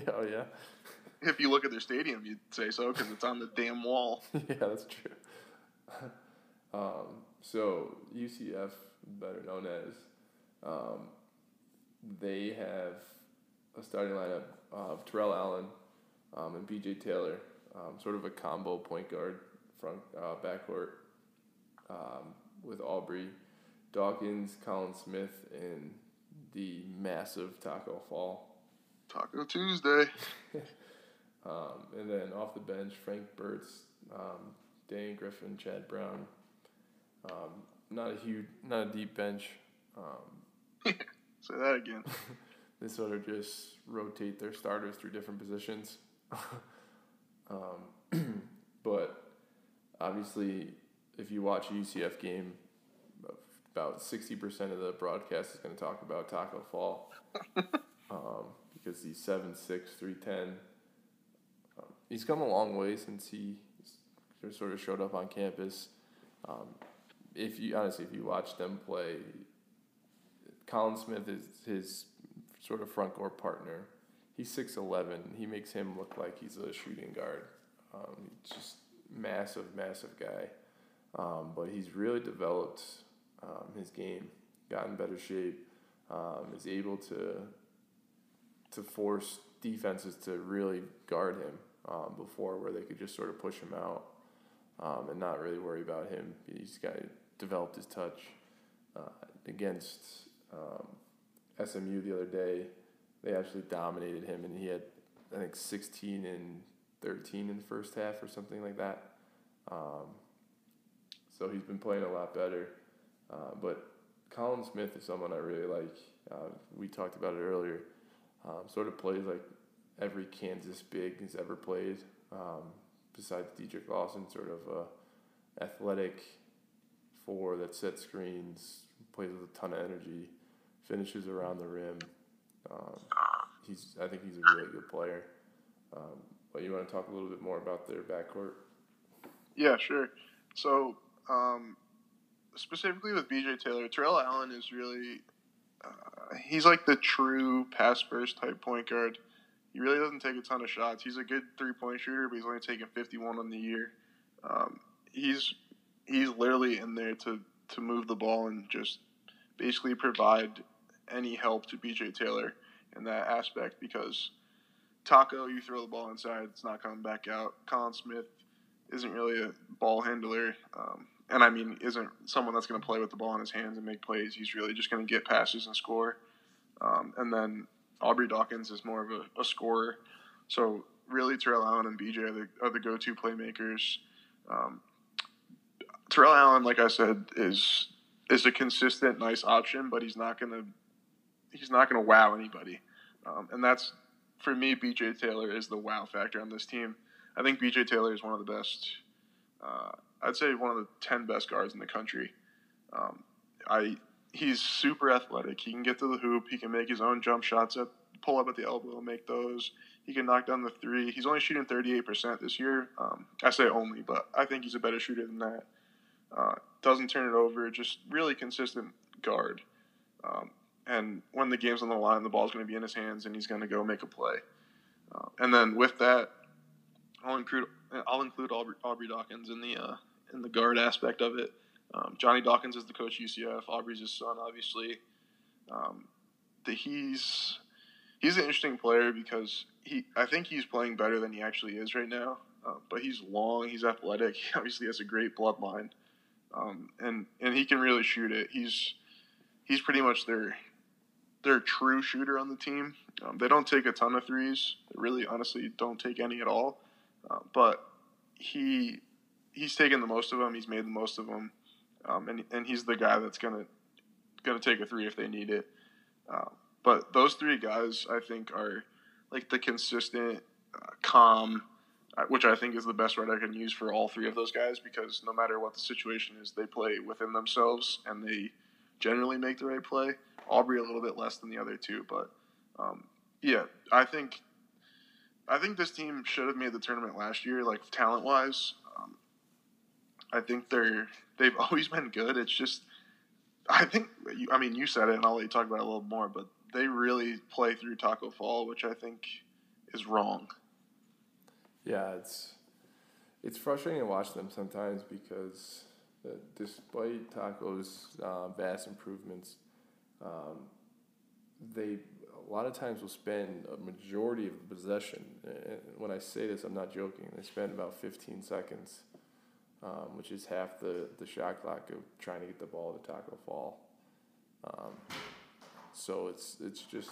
<laughs> oh yeah, If you look at their stadium, you'd say so because it's on the damn wall. <laughs> yeah, that's true. <laughs> um, so UCF, better known as, um, they have a starting lineup of Terrell Allen um, and BJ Taylor, um, sort of a combo point guard front uh, backcourt um, with Aubrey, Dawkins, Collin Smith, and the massive Taco Fall. Taco Tuesday. <laughs> Um, and then off the bench, Frank Bertz, um, Danny Griffin, Chad Brown. Um, not a huge, not a deep bench. Um, <laughs> Say that again. <laughs> they sort of just rotate their starters through different positions. um, <clears throat> but obviously, if you watch a UCF game, about sixty percent of the broadcast is going to talk about Taco Fall <laughs> um, because he's seven six three ten. Um, he's come a long way since he sort of showed up on campus. Um, if you honestly, if you watch them play, Collin Smith is his sort of front court partner. He's six eleven. He makes him look like he's a shooting guard. Um, he's just massive, massive guy. Um, but he's really developed um, his game, got in better shape, um, is able to to force defenses to really guard him um, before, where they could just sort of push him out um, and not really worry about him. He's got developed his touch uh, against um, SMU the other day. They actually dominated him, and he had I think sixteen and thirteen in the first half or something like that. So he's been playing a lot better. Uh, but Collin Smith is someone I really like. Uh, we talked about it earlier. Um, sort of plays like every Kansas big he's ever played, um, besides Dedric Lawson, sort of a athletic four that sets screens, plays with a ton of energy, finishes around the rim. Um, he's I think he's a really good player. Um, but you want to talk a little bit more about their backcourt? Yeah, sure. So, um, specifically with BJ Taylor, Terrell Allen is really, uh, he's like the true pass first type point guard. He really doesn't take a ton of shots. He's a good three point shooter, but he's only taken 51 on the year. Um, he's he's literally in there to, to move the ball and just basically provide any help to BJ Taylor in that aspect because Taco, you throw the ball inside, it's not coming back out. Colin Smith isn't really a ball handler, um, and I mean isn't someone that's going to play with the ball in his hands and make plays. He's really just going to get passes and score. Um, and then Aubrey Dawkins is more of a, a scorer. So really, Terrell Allen and BJ are the, are the go-to playmakers. Um, Terrell Allen, like I said, is is a consistent, nice option, but he's not gonna he's not gonna wow anybody, um, and that's for me. BJ Taylor is the wow factor on this team. I think BJ Taylor is one of the best. Uh, I'd say one of the ten best guards in the country. Um, I he's super athletic. He can get to the hoop. He can make his own jump shots at pull up at the elbow and make those. He can knock down the three. He's only shooting 38% this year. Um, I say only, but I think he's a better shooter than that. Uh, doesn't turn it over. Just really consistent guard. Um, and when the game's on the line, the ball's going to be in his hands, and he's going to go make a play. Uh, and then with that, I'll include I'll include Aubrey, Aubrey Dawkins in the uh, in the guard aspect of it. Um, Johnny Dawkins is the coach UCF. Aubrey's his son, obviously. Um, the, he's he's an interesting player because he I think he's playing better than he actually is right now. Uh, but he's long, he's athletic. <laughs> He obviously has a great bloodline, um, and and he can really shoot it. He's he's pretty much their their true shooter on the team. Um, they don't take a ton of threes. They really, honestly, don't take any at all. Uh, but he he's taken the most of them. He's made the most of them, um, and and he's the guy that's gonna gonna take a three if they need it. Uh, but those three guys, I think, are like the consistent, uh, calm, uh, which I think is the best word I can use for all three of those guys because no matter what the situation is, they play within themselves and they generally make the right play. Aubrey a little bit less than the other two, but um, yeah, I think I think this team should have made the tournament last year, like talent wise. I think they're they've <laughs> always been good. It's just I think I mean you said it, and I'll let you talk about it a little more. But they really play through Taco Fall, which I think is wrong. Yeah, it's it's frustrating to watch them sometimes because uh, despite Taco's uh, vast improvements, um, they a lot of times will spend a majority of the possession. And when I say this, I'm not joking. They spend about 15 seconds, um, which is half the, the shot clock of trying to get the ball to Taco Fall. Um, so it's it's just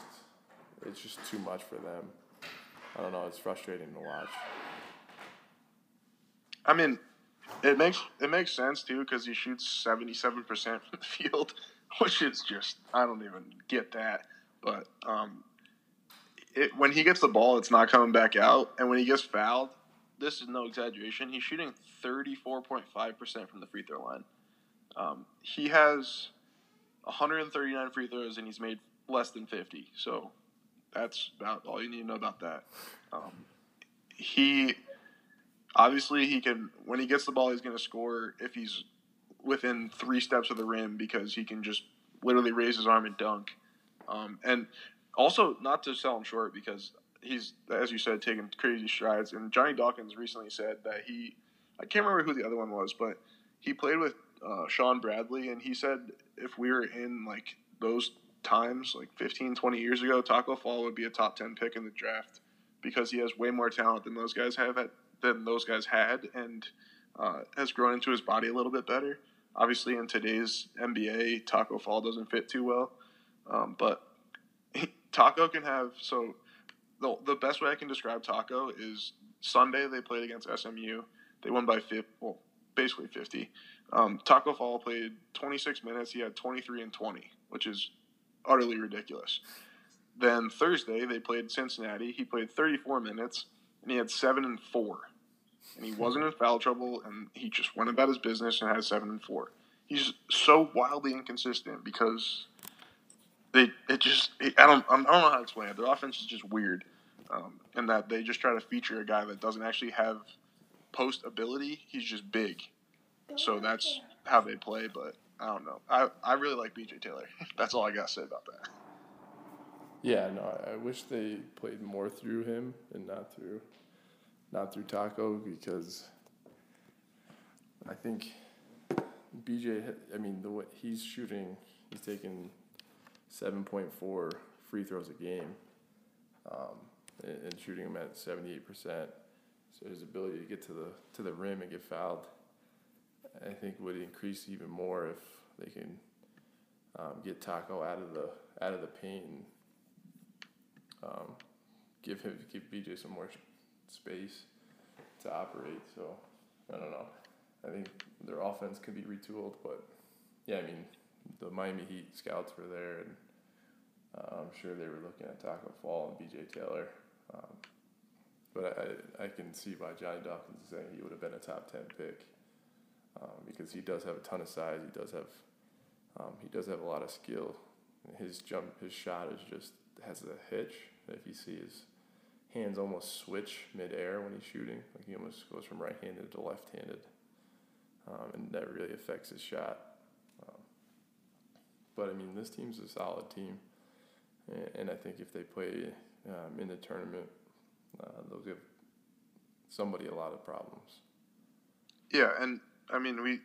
it's just too much for them. I don't know. It's frustrating to watch. I mean, it makes it makes sense too because he shoots seventy seven percent from the <laughs> field, which is just I don't even get that. But um, it, when he gets the ball, it's not coming back out, and when he gets fouled, this is no exaggeration. He's shooting thirty four point five percent from the free throw line. Um, he has 139 free throws and he's made less than 50. So that's about all you need to know about that. Um, he obviously he can when he gets the ball he's going to score if he's within three steps of the rim because he can just literally raise his arm and dunk. Um, and also not to sell him short because he's as you said taking crazy strides. And Johnny Dawkins recently said that he I can't remember who the other one was, but he played with uh, Shawn Bradley, and he said if we were in like those times, like 15, 20 years ago, Taco Fall would be a top 10 pick in the draft because he has way more talent than those guys have at, than those guys had, and uh, has grown into his body a little bit better. Obviously, in today's NBA, Taco Fall doesn't fit too well, um, but <laughs> Taco can have so. The, the best way I can describe Taco is Sunday they played against SMU. They won by 50, well, basically 50. Um, Taco Fall played 26 minutes. He had 23 and 20, which is utterly ridiculous. Then Thursday they played Cincinnati. He played 34 minutes and he had seven and four, and he wasn't in foul trouble, and he just went about his business and had seven and four. He's so wildly inconsistent because they it just I don't I don't know how to explain it. Their offense is just weird, um, in that they just try to feature a guy that doesn't actually have post ability. He's just big, so that's how they play. But I don't know. I, I really like BJ Taylor. <laughs> that's all I got to say about that. Yeah, no, I wish they played more through him and not through, not through Taco because I think BJ. I mean, the way he's shooting, he's taking seven point four free throws a game, um, and, and shooting them at seventy eight percent. So his ability to get to the to the rim and get fouled, I think would increase even more if they can um, get Taco out of the out of the paint and um, give him give BJ some more space to operate. So I don't know. I think their offense could be retooled, but yeah, I mean the Miami Heat scouts were there, and uh, I'm sure they were looking at Taco Fall and BJ Taylor. Um, but I, I can see why Johnny Dawkins is saying he would have been a top ten pick um, because he does have a ton of size. He does have um, he does have a lot of skill. His jump, his shot is just has a hitch. If you see his hands almost switch midair when he's shooting, like he almost goes from right-handed to left-handed, um, and that really affects his shot. But I mean, this team's a solid team, and, I think if they play um, in the tournament, uh, they'll give somebody a lot of problems. Yeah, and I mean we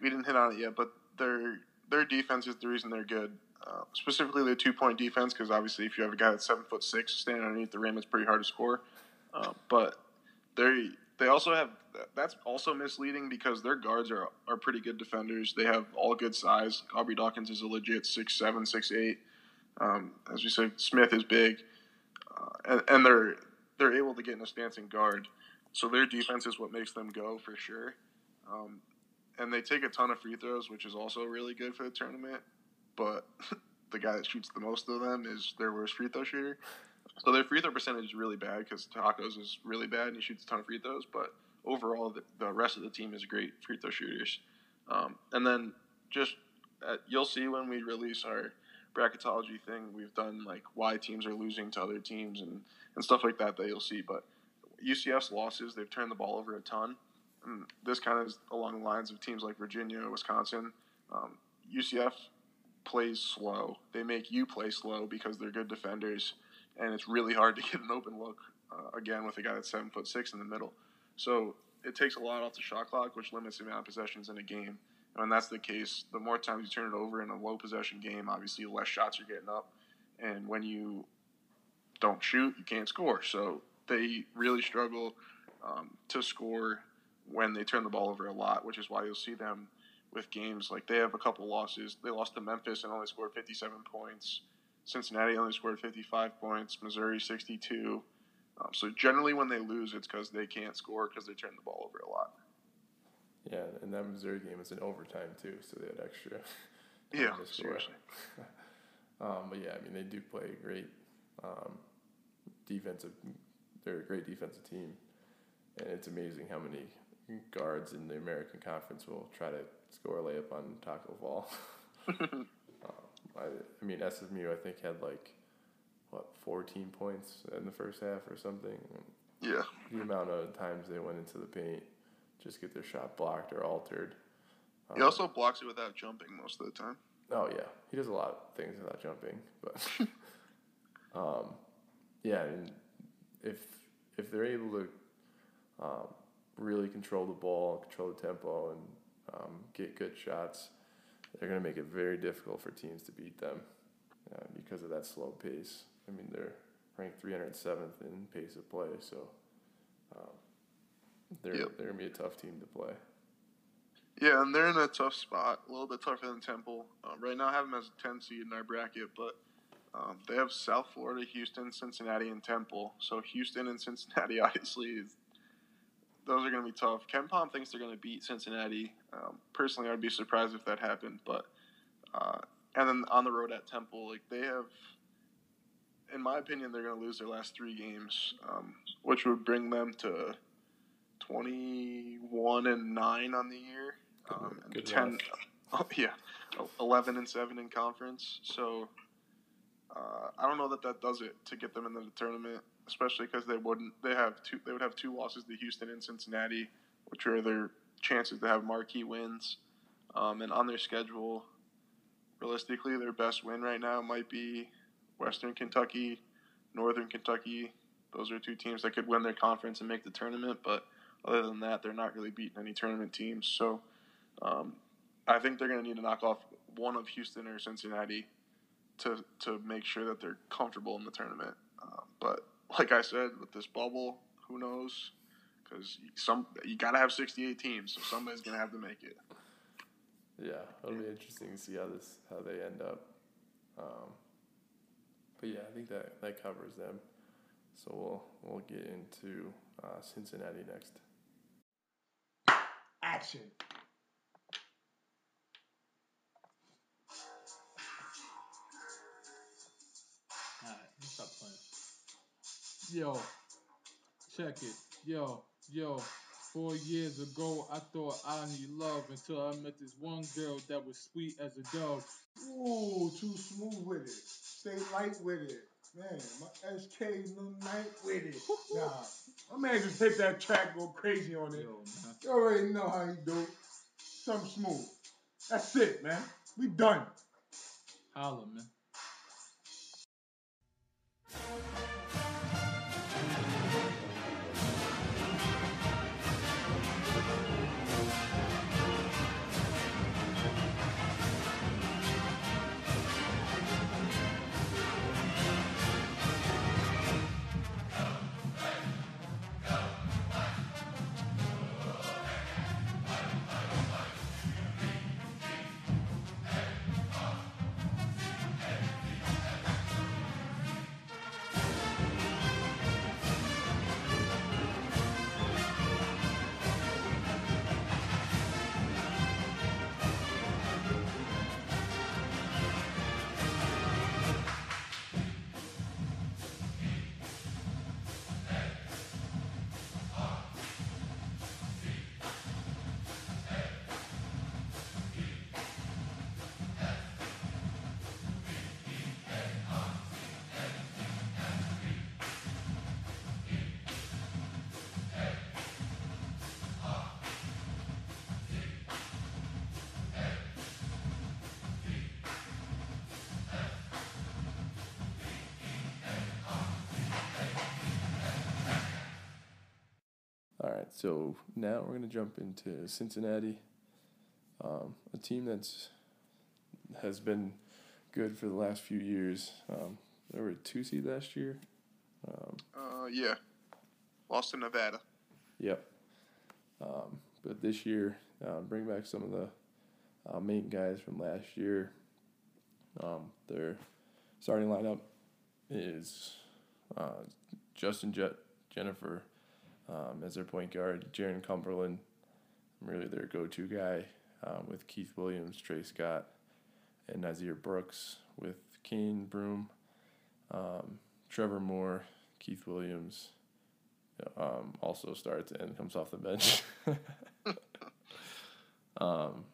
we didn't hit on it yet, but their their defense is the reason they're good. Uh, specifically, the two point defense, because obviously, if you have a guy that's seven foot six standing underneath the rim, it's pretty hard to score. Uh, but they they also have that's also misleading because their guards are are pretty good defenders. They have all good size. Aubrey Dawkins is a legit six seven, six eight. Um, as we said, Smith is big, uh, and, and they're they're able to get in a stance and guard. So their defense is what makes them go for sure. Um, and they take a ton of free throws, which is also really good for the tournament. But <laughs> the guy that shoots the most of them is their worst free throw shooter. So their free throw percentage is really bad because Tacos is really bad and he shoots a ton of free throws. But overall, the, the rest of the team is great free throw shooters. Um, and then just at, you'll see when we release our bracketology thing, we've done like why teams are losing to other teams and, and stuff like that that you'll see. But UCF's losses, they've turned the ball over a ton. And this kind of is along the lines of teams like Virginia, Wisconsin. Um, UCF plays slow. They make you play slow because they're good defenders, and it's really hard to get an open look uh, again with a guy that's seven foot six in the middle. So it takes a lot off the shot clock, which limits the amount of possessions in a game. And when that's the case, the more times you turn it over in a low possession game, obviously the less shots you're getting up. And when you don't shoot, you can't score. So they really struggle um, to score when they turn the ball over a lot, which is why you'll see them with games like they have a couple losses. They lost to Memphis and only scored 57 points. Cincinnati only scored 55 points. Missouri 62. Um, so generally, when they lose, it's because they can't score because they turn the ball over a lot. Yeah, and that Missouri game was in overtime too, so they had extra. <laughs> yeah, seriously. <laughs> um, but yeah, I mean they do play great um, defensive. They're a great defensive team, and it's amazing how many guards in the American Conference will try to score a layup on Taco Fall. <laughs> um, I, I mean SMU I think had like what 14 points in the first half or something. Yeah. The amount of times they went into the paint, just get their shot blocked or altered. Um, he also blocks it without jumping most of the time. Oh yeah, he does a lot of things without jumping, but <laughs> um, yeah, and if if they're able to um, really control the ball, control the tempo, and um, get good shots, they're going to make it very difficult for teams to beat them uh, because of that slow pace. I mean, they're ranked 307th in pace of play, so um, they're yep. they're gonna be a tough team to play. Yeah, and they're in a tough spot, a little bit tougher than Temple. Uh, right now, I have them as a 10 seed in our bracket, but um, they have South Florida, Houston, Cincinnati, and Temple. So Houston and Cincinnati, <laughs> obviously, is, those are going to be tough. KenPom thinks they're going to beat Cincinnati. Um, personally, I'd be surprised if that happened, but uh, and then on the road at Temple, like they have in my opinion, they're going to lose their last three games, um, which would bring them to 21 and 9 on the year. Um, Good 10, <laughs> oh, yeah, 11 and 7 in conference. So uh, I don't know that that does it to get them into the tournament, especially because they wouldn't. They have two. They would have two losses to Houston and Cincinnati, which are their chances to have marquee wins. Um, and on their schedule, realistically, their best win right now might be Western Kentucky, Northern Kentucky. Those are two teams that could win their conference and make the tournament. But other than that, they're not really beating any tournament teams. So um, I think they're going to need to knock off one of Houston or Cincinnati to to make sure that they're comfortable in the tournament. Uh, but like I said, with this bubble, who knows? Because some you got to have 68 teams, so somebody's going to have to make it. Yeah, it'll be interesting to see how this how they end up. Um, but yeah, I think that that covers them. So we'll we'll get into uh, Cincinnati next. Action. Alright, stop playing. Yo, check it. Yo, yo. Four years ago, I thought I need love until I met this one girl that was sweet as a dove. Ooh, too smooth with it. Stay light with it. Man, my SK no night with it. Nah, my man just hit that track, go crazy on it. Yo. You already know how he do. Something smooth. That's it, man. We done. Holla, man. So now we're gonna jump into Cincinnati, um, a team that's has been good for the last few years. Um, they were a two seed last year. Um, Uh, yeah. Lost to Nevada. Yep. Um, but this year, uh, bring back some of the uh, main guys from last year. Um, their starting lineup is uh, Justin Jet Jenifer um, as their point guard, Jaron Cumberland, really their go-to guy, um, with Keith Williams, Tre Scott, and Nysier Brooks with Cane Broome, um, Trevor Moore, Keith Williams, um, also starts and comes off the bench. <laughs> um,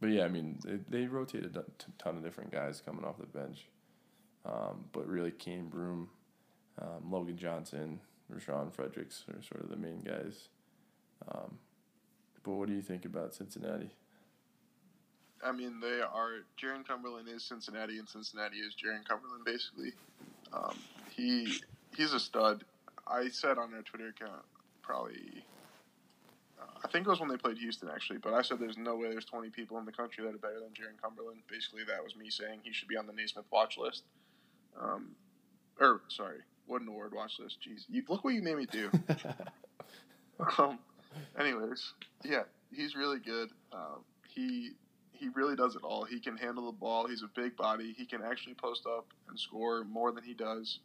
but yeah, I mean, they, they rotated a ton of different guys coming off the bench. Um, but really, Cane Broome, um, Logan Johnson, Rashawn Fredericks are sort of the main guys. Um, but what do you think about Cincinnati? I mean, they are. Jaron Cumberland is Cincinnati, and Cincinnati is Jaron Cumberland, basically. Um, he he's a stud. I said on their Twitter account, probably, uh, I think it was when they played Houston, actually, but I said there's no way there's 20 people in the country that are better than Jaron Cumberland. Basically, that was me saying he should be on the Naismith watch list. Um, or, sorry, Wooden Award watch list. Jeez. You, look what you made me do. <laughs> um, anyways, yeah, he's really good. Um, he he really does it all. He can handle the ball. He's a big body. He can actually post up and score more than he does.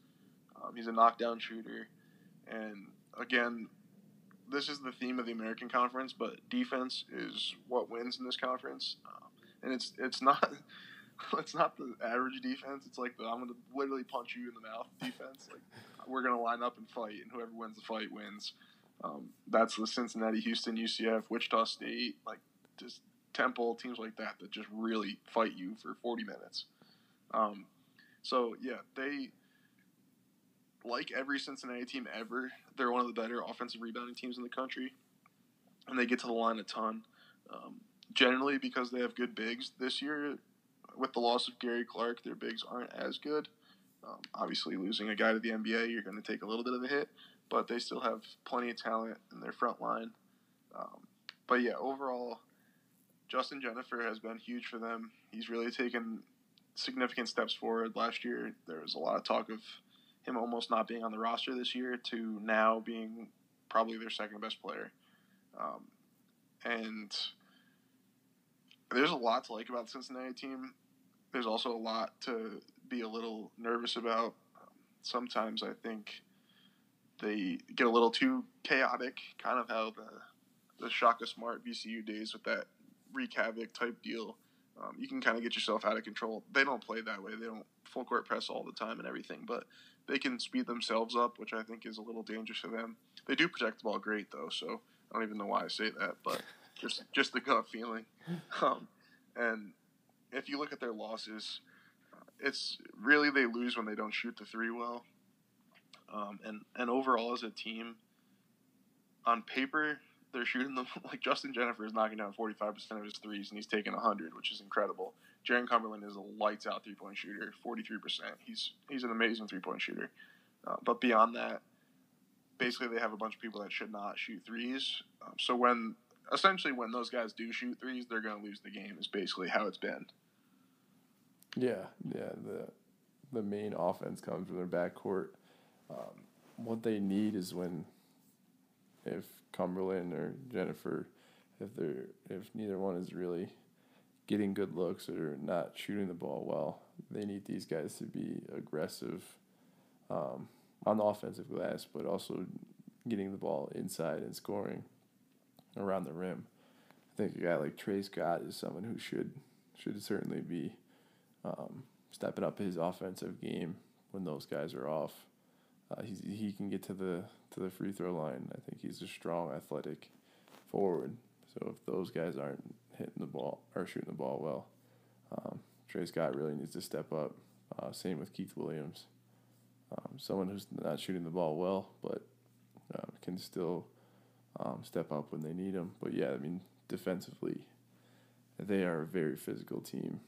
Um, he's a knockdown shooter, and again, this is the theme of the American Conference. But defense is what wins in this conference, um, and it's it's not. <laughs> It's not the average defense. It's like the I'm gonna literally punch you in the mouth defense. Like we're gonna line up and fight, and whoever wins the fight wins. Um, that's the Cincinnati, Houston, UCF, Wichita State, like just Temple teams like that that just really fight you for 40 minutes. Um, so yeah, they like every Cincinnati team ever. They're one of the better offensive rebounding teams in the country, and they get to the line a ton. Um, generally, because they have good bigs this year, with the loss of Gary Clark, their bigs aren't as good. Um, obviously, losing a guy to the NBA, you're going to take a little bit of a hit, but they still have plenty of talent in their front line. Um, but yeah, overall, Justin Jenifer has been huge for them. He's really taken significant steps forward. Last year, there was a lot of talk of him almost not being on the roster this year to now being probably their second best player. Um, and there's a lot to like about the Cincinnati team. There's also a lot to be a little nervous about. Sometimes I think they get a little too chaotic, kind of how the the Shaka Smart VCU days with that wreak havoc type deal. Um, you can kind of get yourself out of control. They don't play that way. They don't full court press all the time and everything, but they can speed themselves up, which I think is a little dangerous for them. They do protect the ball great though, so I don't even know why I say that, but <laughs> just just the gut feeling. Um, and if you look at their losses, it's really they lose when they don't shoot the three well. Um, and and overall as a team, on paper they're shooting them <laughs> like Justin Jenifer is knocking down forty five percent of his threes and he's taking hundred, which is incredible. Jaron Cumberland is a lights out three point shooter, forty three percent. He's he's an amazing three point shooter. Uh, but beyond that, basically they have a bunch of people that should not shoot threes. Um, so when essentially when those guys do shoot threes, they're going to lose the game. Is basically how it's been. Yeah, yeah. The the main offense comes from their backcourt. Um, what they need is when if Cumberland or Jenifer, if they're if neither one is really getting good looks or not shooting the ball well, they need these guys to be aggressive um, on the offensive glass, but also getting the ball inside and scoring around the rim. I think a guy like Tre Scott is someone who should should certainly be um, stepping up his offensive game when those guys are off. Uh, he can get to the to the free throw line. I think he's a strong, athletic forward. So if those guys aren't hitting the ball or shooting the ball well, um, Tre Scott really needs to step up. Uh, same with Keith Williams, um, someone who's not shooting the ball well, but uh, can still um, step up when they need him. But yeah, I mean defensively, they are a very physical team,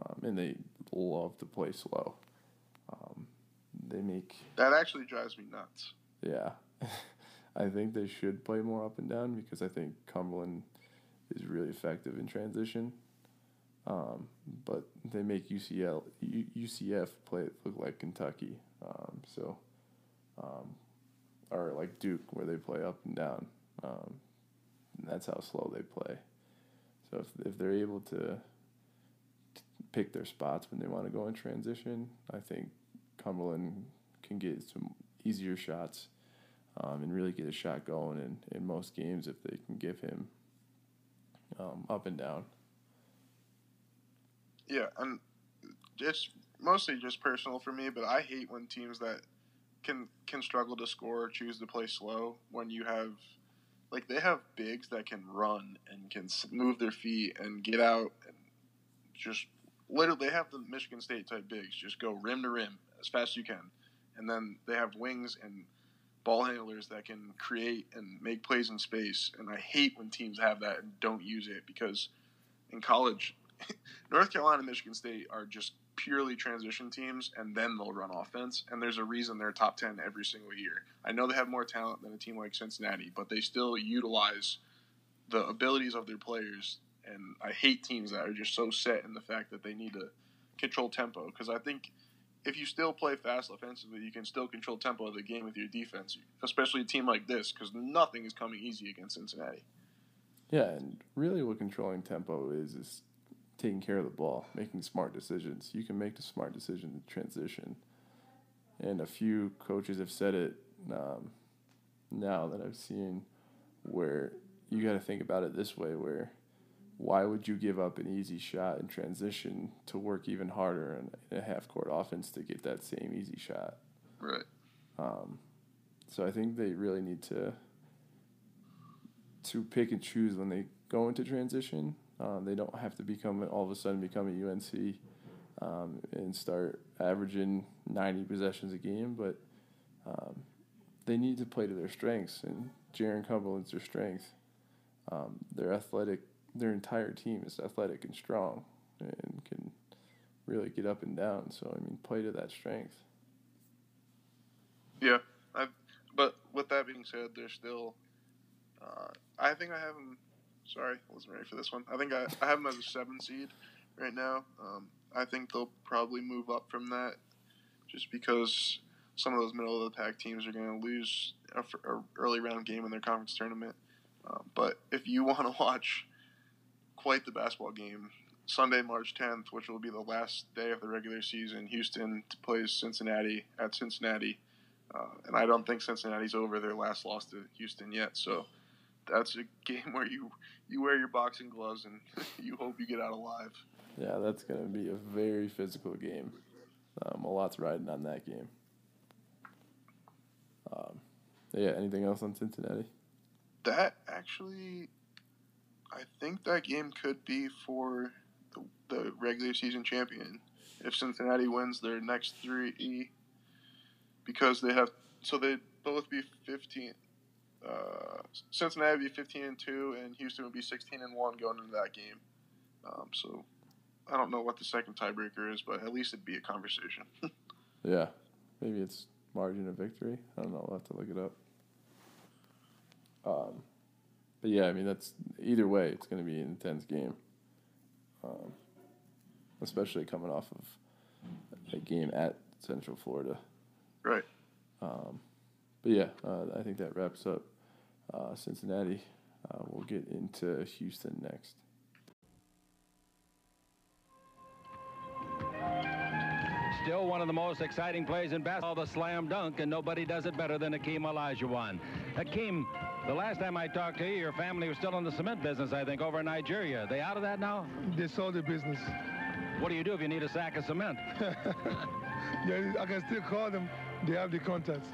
um, and they love to play slow. Um, they make That actually drives me nuts. yeah. <laughs> I think they should play more up and down because I think Cumberland is really effective in transition. Um, but they make UCL U, UCF play look like Kentucky. Um, so, um, or like Duke where they play up and down. Um, and that's how slow they play. So if if they're able to pick their spots when they want to go in transition, I think Cumberland can get some easier shots um, and really get a shot going in, in most games if they can give him um, up and down. Yeah, and it's mostly just personal for me, but I hate when teams that can can struggle to score or choose to play slow when you have like they have bigs that can run and can move their feet and get out and just literally they have the Michigan State type bigs just go rim to rim as fast as you can, and then they have wings and ball handlers that can create and make plays in space. And I hate when teams have that and don't use it because in college, <laughs> North Carolina and Michigan State are just purely transition teams, and then they'll run offense. And there's a reason they're top 10 every single year. I know they have more talent than a team like Cincinnati, but they still utilize the abilities of their players. And I hate teams that are just so set in the fact that they need to control tempo because I think if you still play fast offensively, you can still control tempo of the game with your defense, especially a team like this because nothing is coming easy against Cincinnati. Yeah, and really, what controlling tempo is is taking care of the ball, making smart decisions. You can make the smart decision in transition. And a few coaches have said it um, now that I've seen where you got to think about it this way where why would you give up an easy shot in transition to work even harder in a half court offense to get that same easy shot? Right. Um, so I think they really need to to pick and choose when they go into transition um, they don't have to become all of a sudden become a UNC um, and start averaging 90 possessions a game, but um, they need to play to their strengths, and Jarron Cumberland's their strength. Um, they're athletic. Their entire team is athletic and strong, and can really get up and down. So I mean, play to that strength. Yeah, I. But with that being said, they're still. Uh, I think I have them Sorry, I wasn't ready for this one. I think I, I have them as a seven seed right now. Um, I think they'll probably move up from that just because some of those middle of the pack teams are going to lose a, a, early round game in their conference tournament. Um, but if you want to <laughs> watch quite the basketball game, Sunday, March 10th, which will be the last day of the regular season, Houston plays Cincinnati at Cincinnati. Uh, and I don't think Cincinnati's over their last loss to Houston yet. So that's a game <laughs> where you you wear your boxing gloves and <laughs> you hope you get out alive. Yeah, that's going to be a very physical game. Um, a lot's riding on that game. Um, yeah, anything else on Cincinnati? That actually, I think that game could be for the, the regular season champion if Cincinnati wins their next three, because they have so they both be 15 uh, Cincinnati would be 15 and two, and Houston would be 16 and one going into that game. Um, so I don't know what the second tiebreaker is, but at least it'd be a conversation. <laughs> yeah, maybe it's margin of victory. I don't know. I'll have to look it up. Um, but yeah, I mean that's either way, it's going to be an intense game. Um, especially coming off of a game at Central Florida. Right. Um, but yeah, uh, I think that wraps up uh, Cincinnati. Uh, we'll get into Houston next. Still one of the most exciting plays in basketball, the slam dunk, and nobody does it better than Hakeem Olajuwon. Hakeem, the last time I talked to you, your family was still in the cement business, I think, over in Nigeria. Are they out of that now? They sold the business. What do you do if you need a sack of cement? <laughs> yeah, I can still call them. They have the contacts.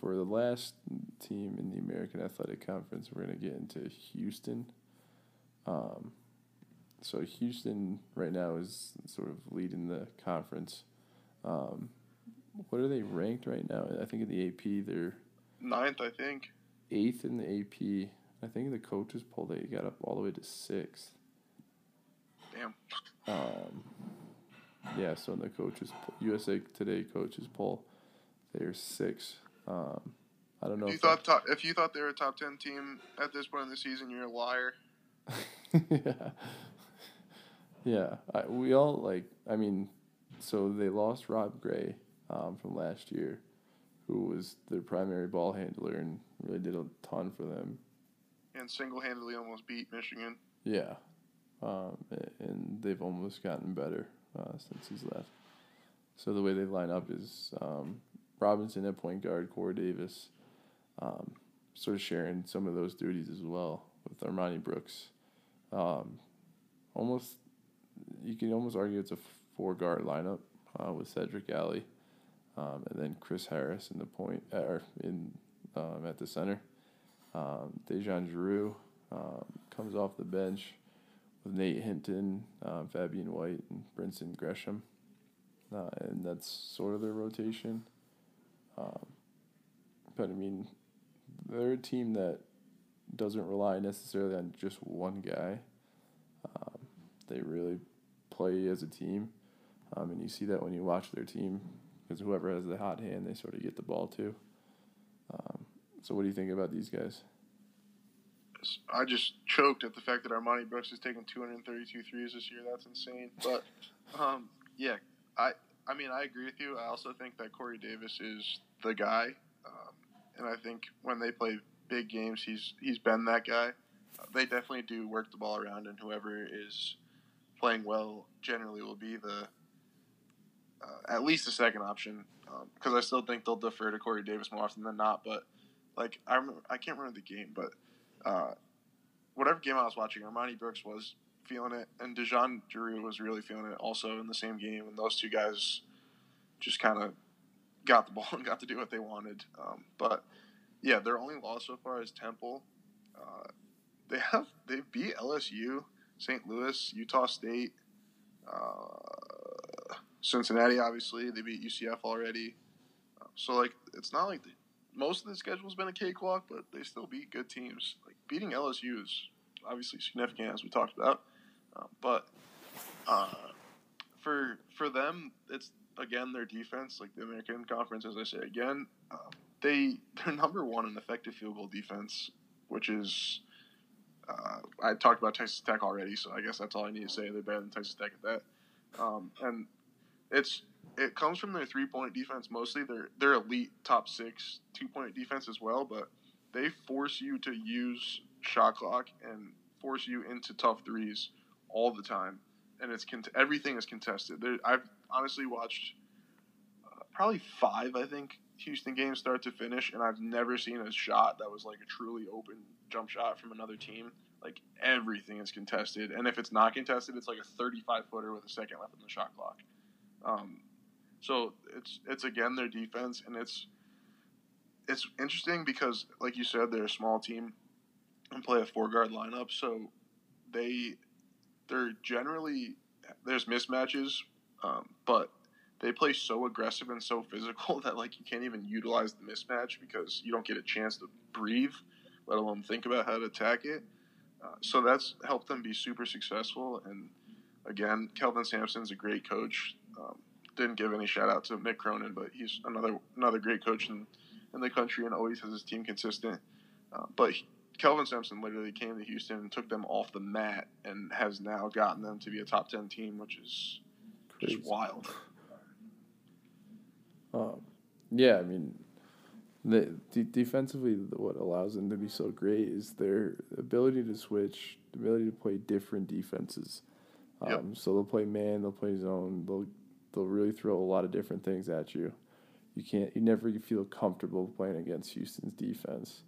For the last team in the American Athletic Conference, we're gonna get into Houston. Um, so Houston right now is sort of leading the conference. Um, what are they ranked right now? I think in the AP they're Ninth, I think. eighth in the AP. I think the coaches poll they got up all the way to sixth. Damn. Um, yeah, so in the coaches USA Today coaches poll, they're six. Um, I don't know. If you if thought top, if you thought they were a top ten team at this point in the season, you're a liar. <laughs> yeah. Yeah, I, we all like. I mean, so they lost Rob Gray um, from last year, who was their primary ball handler and really did a ton for them. And single handedly almost beat Michigan. Yeah, um, and they've almost gotten better uh, since he's left. So the way they line up is um, Robinson at point guard, Corey Davis, um, sort of sharing some of those duties as well with Armoni Brooks. Um, almost, you can almost argue it's a four guard lineup uh, with Cedric Alley, um, and then Chris Harris in the point or in um, at the center. Um, DeJon Jarreau um, comes off the bench with Nate Hinton, um, Fabian White, and Brison Gresham. Uh, and that's sort of their rotation. Um, but I mean, they're a team that doesn't rely necessarily on just one guy. Um, they really play as a team. Um, and you see that when you watch their team, because whoever has the hot hand, they sort of get the ball to. Um, so, what do you think about these guys? I just choked at the fact that Armoni Brooks has taken 232 threes this year. That's insane. But um, yeah, I I mean I agree with you. I also think that Corey Davis is the guy, um, and I think when they play big games, he's he's been that guy. Uh, they definitely do work the ball around, and whoever is playing well generally will be the uh, at least the second option. Because I still think they'll defer to Corey Davis more often than not. But like I remember, I can't remember the game, but uh, whatever game I was watching, Armoni Brooks was feeling it, and DeJon Jarreau was really feeling it also in the same game. And those two guys just kind of got the <laughs> ball and got to do what they wanted. Um, but yeah, their only loss so far is Temple. Uh, they have they beat LSU, St. Louis, Utah State, uh, Cincinnati. Obviously, they beat UCF already. Uh, so like, it's not like the, most of the schedule's been a cakewalk, but they still beat good teams. Like beating LSU is obviously significant, as we talked about. But uh, for for them, it's again their defense, like the American Conference, as I say again. Um, they <laughs> they're number one in effective field goal defense, which is uh, I talked about Texas Tech already, so I guess that's all I need to say. They're better than Texas Tech at that, um, and it's it comes from their three point defense mostly. They're they're elite top six two point defense as well, but they force you to use shot clock and force you into tough threes all the time, and it's everything is contested. There, I've honestly watched uh, probably five, I think, Houston games start to finish, and I've never seen a shot that was like a truly open jump shot from another team. Like everything is contested, and if it's not contested, it's like a 35 footer with a second left on the shot clock. Um, so it's it's again their defense, and it's it's interesting because, like you said, they're a small team and play a four guard lineup, so they they're generally there's mismatches, um, but they play so aggressive and so physical <laughs> that like you can't even utilize the mismatch because you don't get a chance to breathe, let alone think about how to attack it. Uh, so that's helped them be super successful. And again, Kelvin Sampson's a great coach. Um, didn't give any shout out to Mick Cronin, but he's another another great coach in, in the country and always has his team consistent. Uh, but Kelvin Sampson literally came to Houston and took them off the mat and has now gotten them to be a top ten team, which is Crazy. just wild. Um, yeah, I mean, the, de- defensively, what allows them to be so great is their ability to switch, the ability to play different defenses. Um, Yep. So they'll play man, they'll play zone, they'll they'll really throw a lot of different things at you. You can't, you never feel comfortable playing against Houston's defense,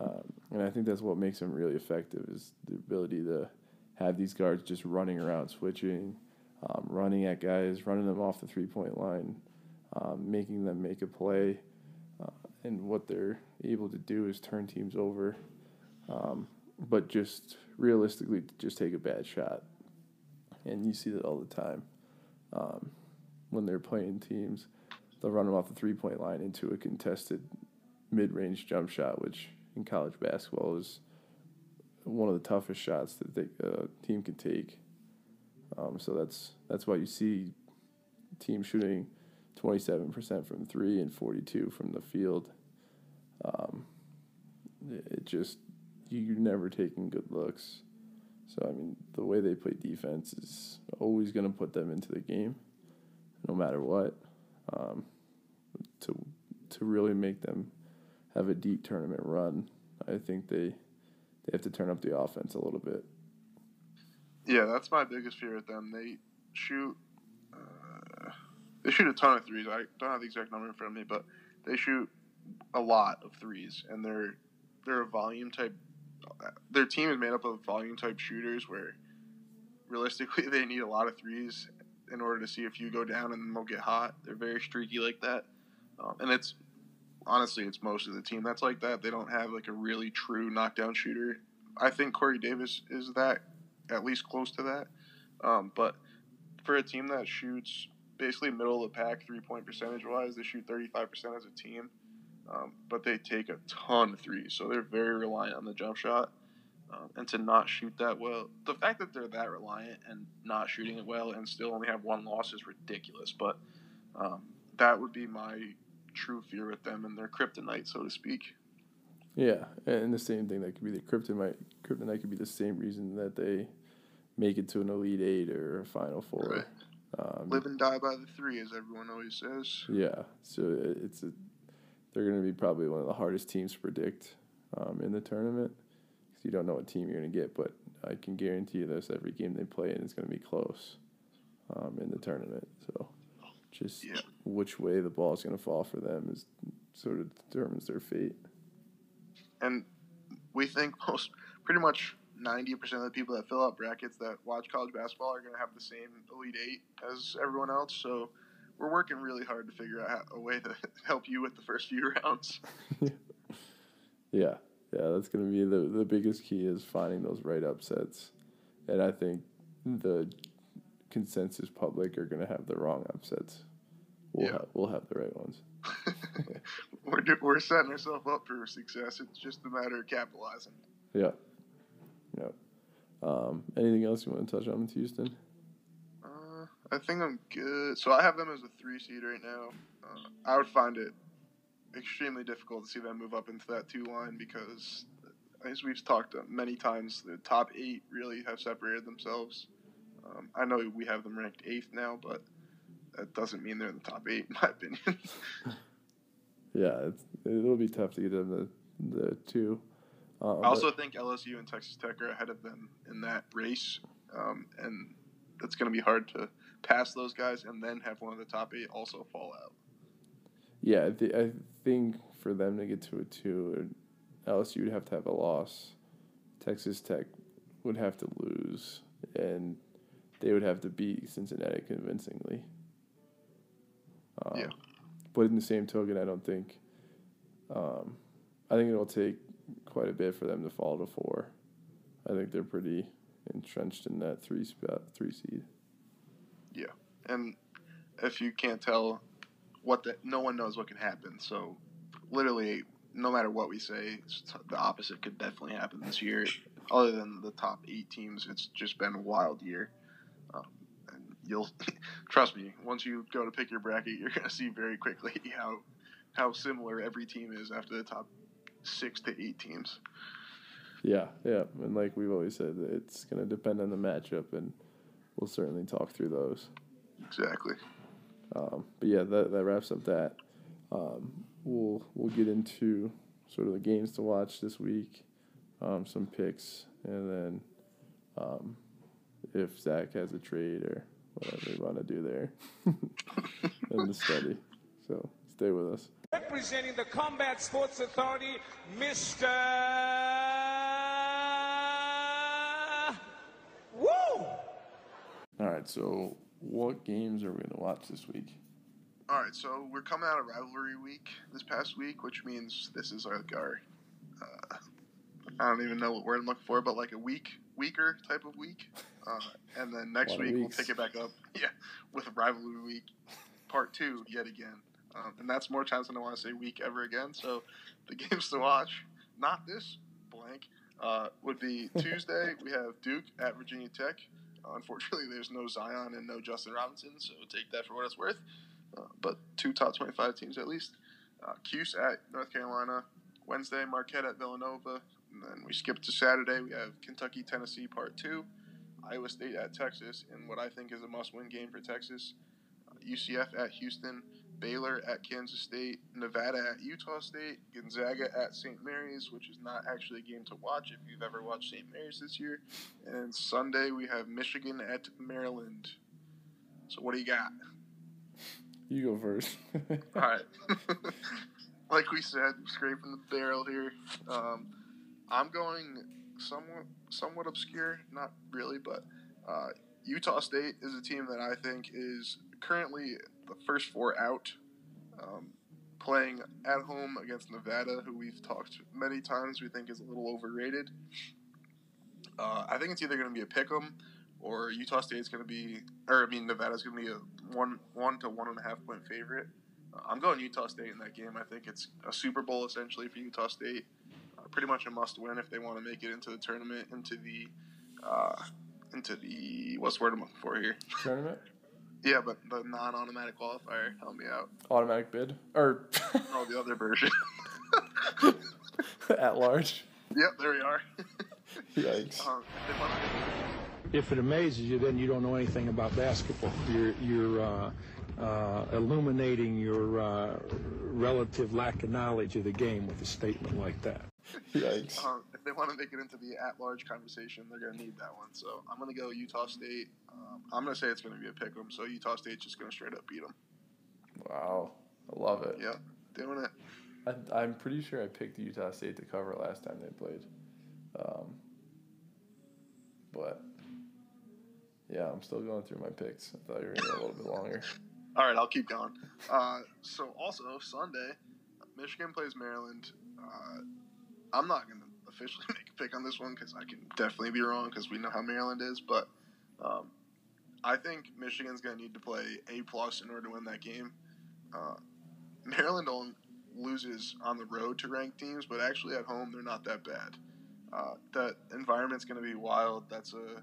um, and I think that's what makes them really effective is the ability to have these guards just running around, switching, um, running at guys, running them off the three point line um, making them make a play. Uh, and what they're able to do is turn teams over, um, but just realistically, just take a bad shot, and you see that all the time um, when they're playing teams. They'll run them off the three point line into a contested mid range jump shot, which in college basketball is one of the toughest shots that the uh, team can take. Um, so that's that's why you see teams shooting 27% from three and 42 from the field. Um, it just you're never taking good looks. So I mean, the way they play defense is always going to put them into the game, no matter what. Um, to to really make them have a deep tournament run, I think they they have to turn up the offense a little bit. Yeah, that's my biggest fear with them. They shoot uh, they shoot a ton of threes. I don't have the exact number in front of me, but they shoot a lot of threes, and they're they're a volume type. Their team is made up of volume type shooters, where realistically <laughs> they need a lot of threes in order to see if you go down and they'll get hot. They're very streaky like that, um, and it's honestly it's most of the team that's like that. They don't have like a really true knockdown shooter. I think Corey Davis is that at least close to that, um, but for a team that shoots basically middle of the pack three point percentage wise. They shoot 35% as a team, um, but they take a ton of threes. So they're very reliant on the jump shot. Um, and to not shoot that well, the fact that they're that reliant and not shooting it well and still only have one loss is ridiculous. But um, that would be my true fear with them and their kryptonite, so to speak. Yeah, and the same thing that could be the kryptonite. Kryptonite could be the same reason that they make it to an elite eight or a final four. Right. Um, Live and die by the three, as everyone always says. Yeah, so it's a they're going to be probably one of the hardest teams to predict um, in the tournament because you don't know what team you're going to get. But I can guarantee you this: every game they play in is going to be close um, in the tournament. So just Yeah. which way the ball is going to fall for them is sort of determines their fate. And we think most, pretty much 90% of the people that fill out brackets that watch college basketball are going to have the same Elite Eight as everyone else. So we're working really hard to figure out a way to <laughs> help you with the first few <laughs> rounds. <laughs> Yeah, yeah, that's going to be the the biggest key is finding those right upsets, and I think the consensus public are going to have the wrong upsets. We'll Yeah. have, we'll have the right ones. <laughs> we're, do- we're setting ourselves up for success. It's just a matter of capitalizing. Yeah, yeah. Um, anything else you want to touch on with Houston? Uh, I think I'm good. So I have them as a three seed right now. Uh, I would find it extremely difficult to see them move up into that two line because, as we've talked many times, the top eight really have separated themselves. Um, I know we have them ranked eighth now, but that doesn't mean they're in the top eight, in my opinion. <laughs> Yeah, it's, it'll be tough to get them the the two. Uh, I also think LSU and Texas Tech are ahead of them in that race, um, and it's going to be hard to pass those guys and then have one of the top eight also fall out. Yeah, I think for them to get to a two, LSU would have to have a loss. Texas Tech would have to lose, and they would have to beat Cincinnati convincingly. Um, Yeah. But in the same token, I don't think. Um, I think it'll take quite a bit for them to fall to four. I think they're pretty entrenched in that three spot, three seed. Yeah, and if you can't tell what the no one knows what can happen. So literally, no matter what we say, t- the opposite could definitely happen this year. Other than the top eight teams, it's just been a wild year. You'll <laughs> trust me. Once you go to pick your bracket, you're going to see very quickly <laughs> how how similar every team is after the top six to eight teams. Yeah, yeah, and like we've always said, it's going to depend on the matchup, and we'll certainly talk through those. Exactly. Um, but yeah, that, that wraps up that. Um, we'll we'll get into sort of the games to watch this week, um, some picks, and then um, if Zach has a trade or whatever we want to do there <laughs> in the study. So stay with us. Representing the Combat Sports Authority, Mr. Woo! All right, so what games are we going to watch this week? All right, so we're coming out of rivalry week this past week, which means this is like our uh, I don't even know what word I'm looking for, but like a week weaker type of week. <laughs> Uh, and then next week we'll pick it back up, <laughs> yeah, with rivalry week part two yet again. Um, and that's more times than I want to say week ever again. So the <laughs> games to watch, not this blank, uh, would be <laughs> Tuesday. we have Duke at Virginia Tech. Uh, unfortunately, there's no Zion and no Justin Robinson, so take that for what it's worth. Uh, but two top 25 teams at least. Uh, Cuse at North Carolina. Wednesday, Marquette at Villanova. And then we skip to Saturday. We have Kentucky, Tennessee, part two. Iowa State at Texas, in what I think is a must win game for Texas. Uh, UCF at Houston. Baylor at Kansas State. Nevada at Utah State. Gonzaga at St. Mary's, which is not actually a game to watch if you've ever watched St. Mary's this year. And Sunday, we have Michigan at Maryland. So, what do you got? You go first. <laughs> All right. <laughs> like we said, scraping the barrel here. Um, I'm going somewhat somewhat obscure, not really, but uh, Utah State is a team that I think is currently the first four out, um, playing at home against Nevada, who we've talked many times. We think is a little overrated. Uh, I think it's either going to be a pick 'em or Utah State's going to be, or I mean Nevada's going to be a one one to one and a half point favorite. Uh, I'm going Utah State in that game. I think it's a Super Bowl essentially for Utah State. Pretty much a must win if they want to make it into the tournament, into the, uh, into the what's the word I'm looking for here? Tournament? Yeah, but the non-automatic qualifier. Help me out. Automatic bid? Or <laughs> Oh, the other version. <laughs> at large? yep, there we are. <laughs> Yikes. Um, if wanna- If it amazes you, then you don't know anything about basketball. You're, you're uh, uh, illuminating your uh, relative lack of knowledge of the game with a statement like that. <laughs> Yikes. Um, if they want to make it into the at-large conversation, they're going to need that one. So I'm going to go Utah State. Um, I'm going to say it's going to be a pick 'em. So Utah State's just going to straight up beat them. Wow. I love it. Yep, doing it. I, I'm pretty sure I picked Utah State to cover last time they played. Um, but, yeah, I'm still going through my picks. I thought you were going to go a little bit longer. <laughs> All right, I'll keep going. Uh, so also Sunday, Michigan plays Maryland. Uh, I'm not going to officially <laughs> make a pick on this one because I can definitely be wrong because we know how Maryland is. But um, I think Michigan's going to need to play A plus in order to win that game. Uh, Maryland only loses on the road to ranked teams, but actually at home they're not that bad. Uh, that environment's going to be wild. That's a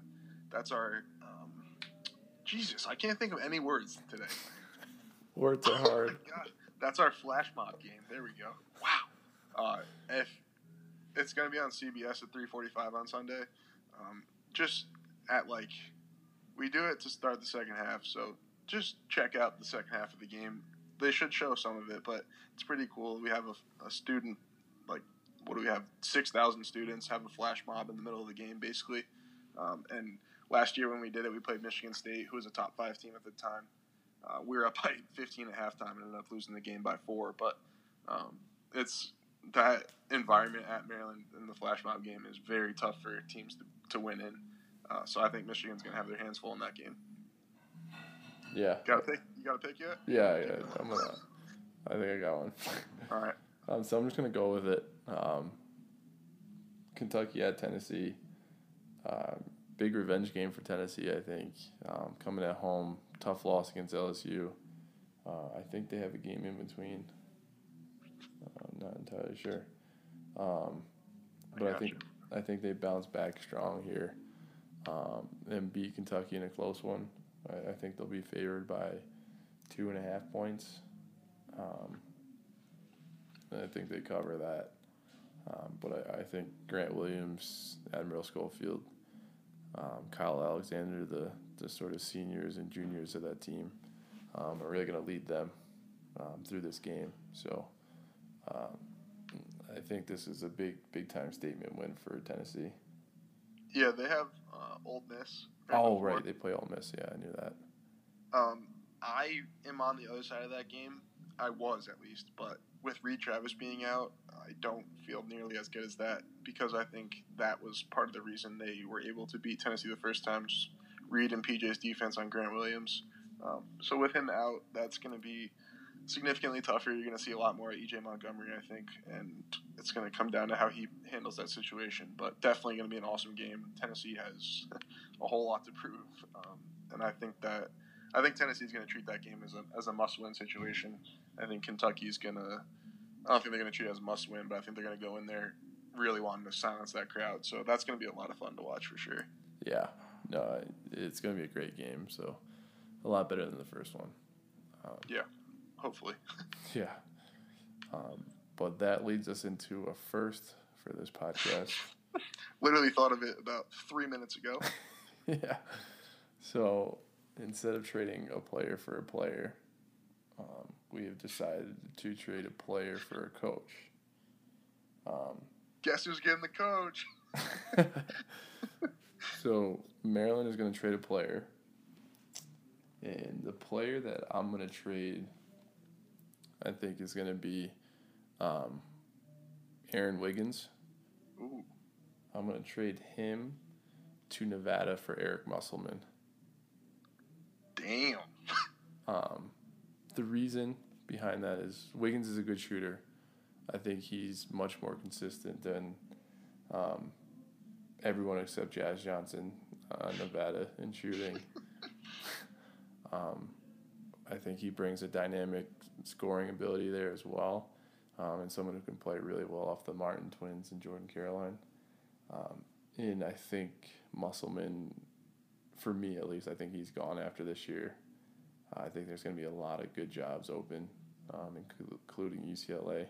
that's our um, Jesus. I can't think of any words today. Words are hard. God, that's our flash mob game. There we go. Wow. Uh, if it's gonna be on CBS at 3:45 on Sunday, um, just at like we do it to start the second half. So just check out the second half of the game. They should show some of it, but it's pretty cool. We have a, a student like what do we have? Six thousand students have a flash mob in the middle of the game, basically. Um, and last year when we did it, we played Michigan State, who was a top five team at the time. Uh, we were up <laughs> by 15 at halftime and ended up losing the game by four. But um, it's that environment at Maryland in the flash mob game is very tough for teams to, to win in. Uh, so I think Michigan's going to have their hands full in that game. Yeah. Got to pick? You got to pick yet? Yeah, yeah. I'm gonna. I think I got one. <laughs> All right. Um, so I'm just gonna go with it. Um, Kentucky at Tennessee. Uh, big revenge game for Tennessee, I think. Um, coming at home, tough loss against LSU. Uh, I think they have a game in between. I'm not entirely sure. Um, but I, got think I think they bounce back strong here um, and beat Kentucky in a close one. I, I think they'll be favored by two and a half points. Um, I think they cover that. Um, but I, I think Grant Williams, Admiral Schofield, um, Kyle Alexander, the, the sort of seniors and juniors of that team, um, are really going to lead them um, through this game. So um, I think this is a big, big time statement win for Tennessee. Yeah, they have uh, Ole Miss. Oh, before. right. They play Ole Miss. Yeah, I knew that. Um, I am on the other side of that game. I was at least, but with Reid Travis being out, I don't feel nearly as good as that because I think that was part of the reason they were able to beat Tennessee the first time. Just Reid and PJ's defense on Grant Williams. Um, so with him out, that's going to be significantly tougher. You're going to see a lot more of EJ Montgomery, I think, and it's going to come down to how he handles that situation. But definitely going to be an awesome game. Tennessee has <laughs> a whole lot to prove, um, and I think that I think Tennessee is going to treat that game as a as a must win situation. I think Kentucky's going to. I don't think they're going to treat it as a must win, but I think they're going to go in there really wanting to silence that crowd. So that's going to be a lot of fun to watch for sure. Yeah, no, it's going to be a great game. So a lot better than the first one. Um, yeah, hopefully. <laughs> yeah. Um, but that leads us into a first for this podcast. <laughs> Literally thought of it about three minutes ago. <laughs> yeah. So instead of trading a player for a player, um, we have decided to trade a player for a coach. Um, Guess who's getting the coach? so Maryland is going to trade a player, and the player that I'm going to trade, I think, is going to be um, Aaron Wiggins. Ooh. I'm going to trade him to Nevada for Eric Musselman. Damn. <laughs> um, the reason behind that is Wiggins is a good shooter. I think he's much more consistent than um, everyone except Jazz Johnson, uh, Nevada, in shooting. <laughs> um, I think he brings a dynamic scoring ability there as well, um, and someone who can play really well off the Martin twins and Jordan Caroline. Um, and I think Musselman, for me at least, I think he's gone after this year. Uh, I think there's going to be a lot of good jobs open, um, including UCLA.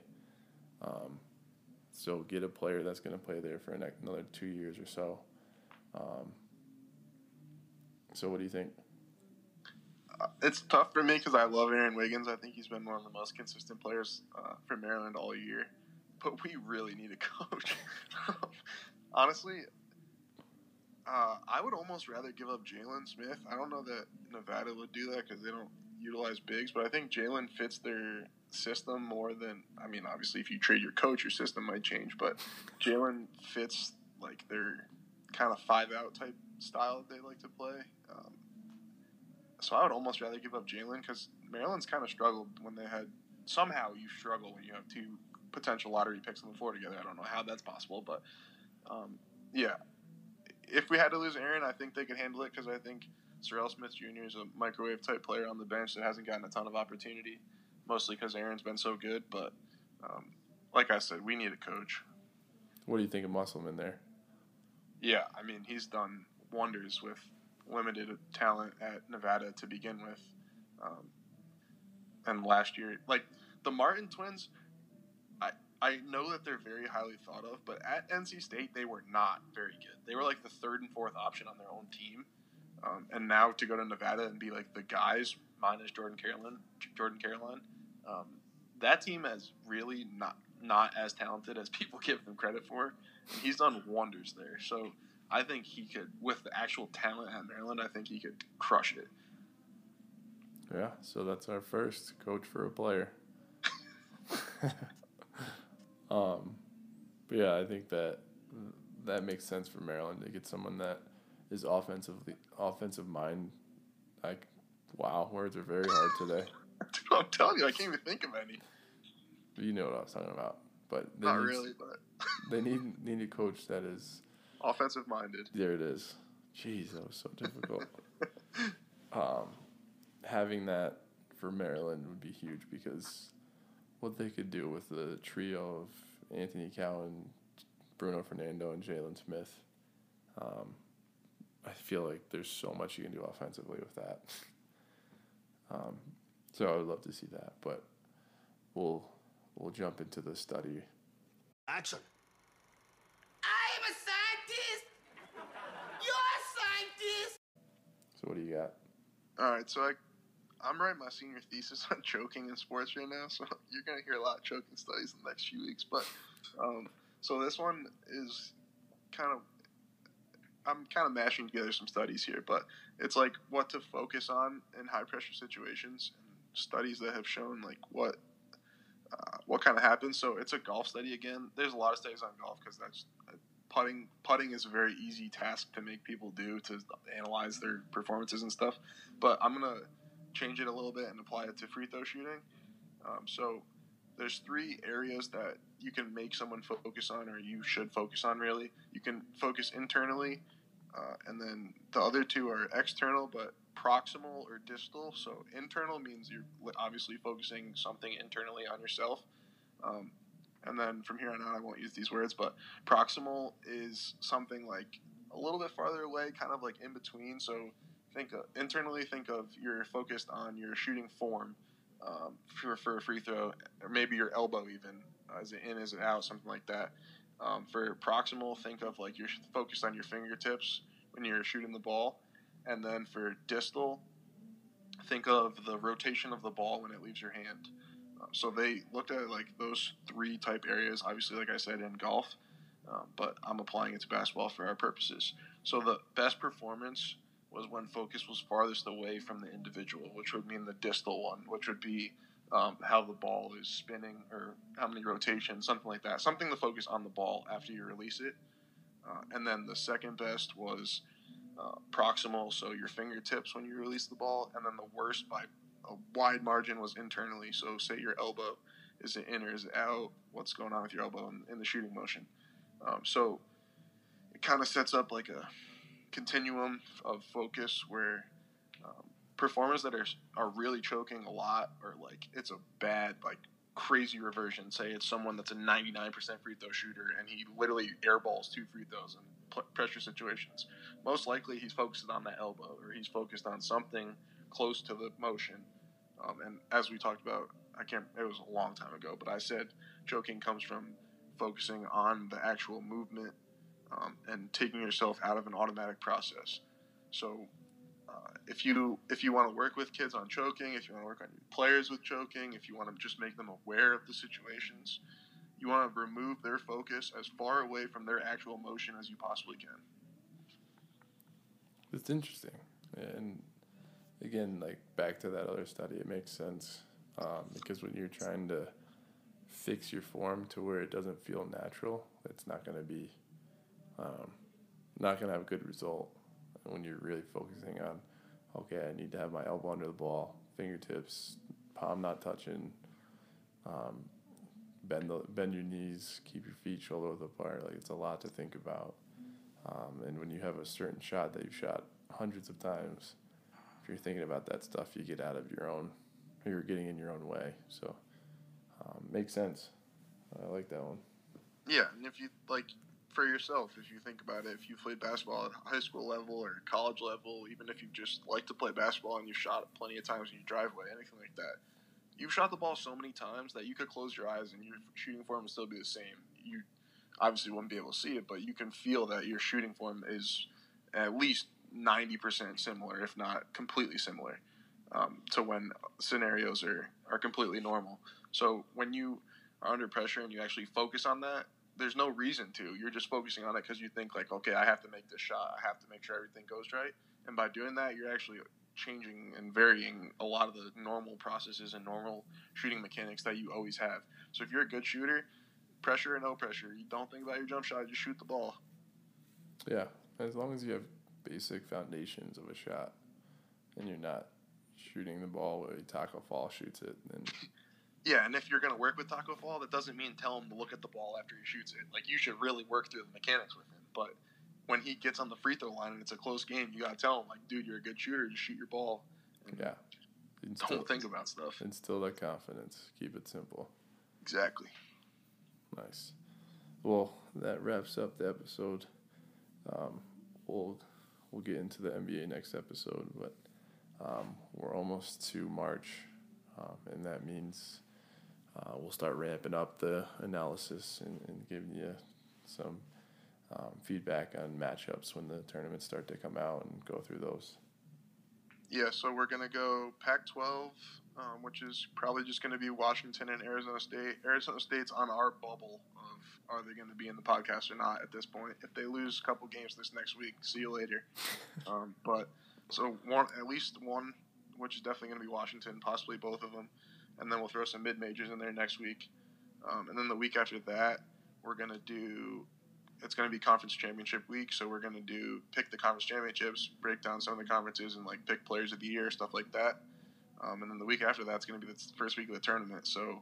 Um, so get a player that's going to play there for another two years or so. Um, so what do you think? It's tough for me because I love Aaron Wiggins. I think he's been one of the most consistent players uh, for Maryland all year. But we really need a <laughs> coach. Honestly, uh, I would almost rather give up Jalen Smith. I don't know that Nevada would do that because they don't utilize bigs, but I think Jalen fits their system more than I mean, obviously, if you trade your coach, your system might change. But Jalen fits like their kind of five out type style that they like to play. Um, so I would almost rather give up Jalen because Maryland's kind of struggled when they had somehow you struggle when you have two potential lottery picks on the floor together. I don't know how that's possible, but um, yeah, if we had to lose Aaron, I think they could handle it because I think Serrel Smith Jr. is a microwave type player on the bench that hasn't gotten a ton of opportunity mostly because Aaron's been so good. But um, like I said, we need a coach. What do you think of Musselman there? Yeah, I mean he's done wonders with limited talent at Nevada to begin with, um, and last year, like the Martin twins, I I know that they're very highly thought of, but at NC State they were not very good. They were like the third and fourth option on their own team, um, and now to go to Nevada and be like the guys minus Jordan Caroline, Jordan Caroline, um, that team is really not not as talented as <laughs> people give them credit for. He's done wonders there. So I think he could, with the actual talent at Maryland, I think he could crush it. Yeah, so that's our first coach for a player. <laughs> um, but yeah, I think that that makes sense for Maryland to get someone that is offensively offensive mind. Like, wow, words are very hard today. Dude, <laughs> I'm telling you, I can't even think of any. You know what I was talking about, but not need, really. But they need need a coach that is offensive minded. There it is. Jeez, that was so difficult. <laughs> um, having that for Maryland would be huge because what they could do with the trio of Anthony Cowan, Bruno Fernando, and Jalen Smith. Um, I feel like there's so much you can do offensively with that. Um, so I would love to see that, but we'll we'll jump into the study. Action. I am a scientist. You're a scientist. So what do you got? All right, so I I'm writing my senior thesis on <laughs> choking in sports right now, so <laughs> you're gonna hear a lot of choking studies in the next few weeks. But um, so this one is kind of I'm kind of mashing together some studies here, but it's like what to focus on in high pressure situations and studies that have shown like what uh, what kind of happens. So it's a golf study again. There's a lot of studies on golf because that's putting. Putting is a very easy task to make people do to analyze their performances and stuff. But I'm gonna change it a little bit and apply it to free throw shooting. Um, so there's three areas that you can make someone focus on, or you should focus on. Really, you can focus internally, uh, and then the other two are external, but proximal or distal. So internal means you're obviously focusing something internally on yourself. Um, and then from here on out, I won't use these words, but proximal is something like a little bit farther away, kind of like in between. So think internally, think of you're focused on your shooting form um, for, for a free throw, or maybe your elbow even. Uh, is it in, is it out, something like that. Um, for proximal, think of like you're focused on your fingertips when you're shooting the ball. And then for distal, think of the rotation of the ball when it leaves your hand. Um, so they looked at like those three type areas, obviously, like I said, in golf, um, but I'm applying it to basketball for our purposes. So the best performance was when focus was farthest away from the individual, which would mean the distal one, which would be um, how the ball is spinning or how many rotations, something like that. Something to focus on the ball after you release it. Uh, and then the second best was uh, proximal, so your fingertips when you release the ball. And then the worst by a wide margin was internally. So, say your elbow is it in or is it out? What's going on with your elbow in, in the shooting motion? Um, so, it kind of sets up like a continuum of focus where um, performers that are are really choking a lot or like it's a bad like crazy reversion. Say it's someone that's a 99% free throw shooter and he literally airballs two free throws in pressure situations. Most likely he's focused on that elbow or he's focused on something close to the motion. Um, and as we talked about, I can't. It was a long time ago, but I said choking comes from focusing on the actual movement um, and taking yourself out of an automatic process. So, uh, if you if you want to work with kids on choking, if you want to work on players with choking, if you want to just make them aware of the situations, you want to remove their focus as far away from their actual motion as you possibly can. It's interesting, and again, like back to that other study, it makes sense um, because when you're trying to fix your form to where it doesn't feel natural, it's not going to be um, not going to have a good result when you're really focusing on, okay, I need to have my elbow under the ball, fingertips, palm not touching, um, bend the, bend your knees, keep your feet shoulder width apart. Like it's a lot to think about. Um, and when you have a certain shot that you've shot hundreds of times, if you're thinking about that stuff, you get out of your own, you're getting in your own way. So, um, makes sense. I like that one. Yeah, and if you like for yourself, if you think about it, if you played basketball at high school level or college level, even if you just like to play basketball and you've shot it plenty of times in your driveway, anything like that, you've shot the ball so many times that you could close your eyes and your shooting form would still be the same. You obviously wouldn't be able to see it, but you can feel that your shooting form is at least 90% similar, if not completely similar, um, to when scenarios are, are completely normal. So when you are under pressure and you actually focus on that, there's no reason to. You're just focusing on it because you think like, okay, I have to make this shot. I have to make sure everything goes right. And by doing that, you're actually changing and varying a lot of the normal processes and normal shooting mechanics that you always have. So if you're a good shooter, pressure or no pressure, you don't think about your jump shot, just shoot the ball. Yeah, as long as you have basic foundations of a shot, and you're not shooting the ball where Taco Fall shoots it, then yeah, and if you're going to work with Taco Fall, that doesn't mean tell him to look at the ball after he shoots it. Like you should really work through the mechanics with him. But when he gets on the free throw line and it's a close game, you got to tell him like, dude, you're a good shooter. Just shoot your ball. yeah, instill, don't think about stuff. Instill that confidence. Keep it simple. Exactly. Nice. Well, that wraps up the episode. Um, we'll we'll get into the NBA next episode, but um, we're almost to March, um, and that means uh, we'll start ramping up the analysis and, and giving you some um, feedback on matchups when the tournaments start to come out and go through those. Yeah, so we're going to go Pac 12, um, which is probably just going to be Washington and Arizona State. Arizona State's on our bubble are they going to be in the podcast or not at this point. If they lose a couple games this next week, see you later. <laughs> um, but so one, at least one, which is definitely going to be Washington, possibly both of them and then we'll throw some mid majors in there next week. Um, and then the week after that, we're gonna do. It's gonna be conference championship week, so we're gonna do pick the conference championships, break down some of the conferences, and like pick players of the year, stuff like that. Um, and then the week after that's going to be the first week of the tournament. So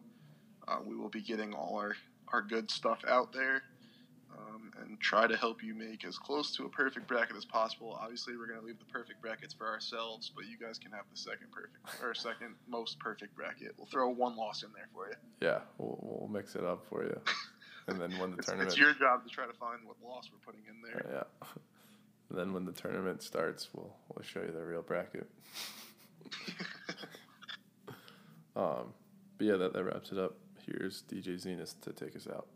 uh, we will be getting all our, our good stuff out there um, and try to help you make as close to a perfect bracket as possible. Obviously, we're going to leave the perfect brackets for ourselves, but you guys can have the second perfect or second most perfect bracket. We'll throw one loss in there for you. Yeah, we'll, we'll mix it up for you. And then when the <laughs> It's, tournament it's your job to try to find what loss we're putting in there. Yeah. <laughs> And then when the tournament starts, we'll we'll show you the real bracket. <laughs> um, but yeah, that, that wraps it up. Here's DJ Zenith to take us out.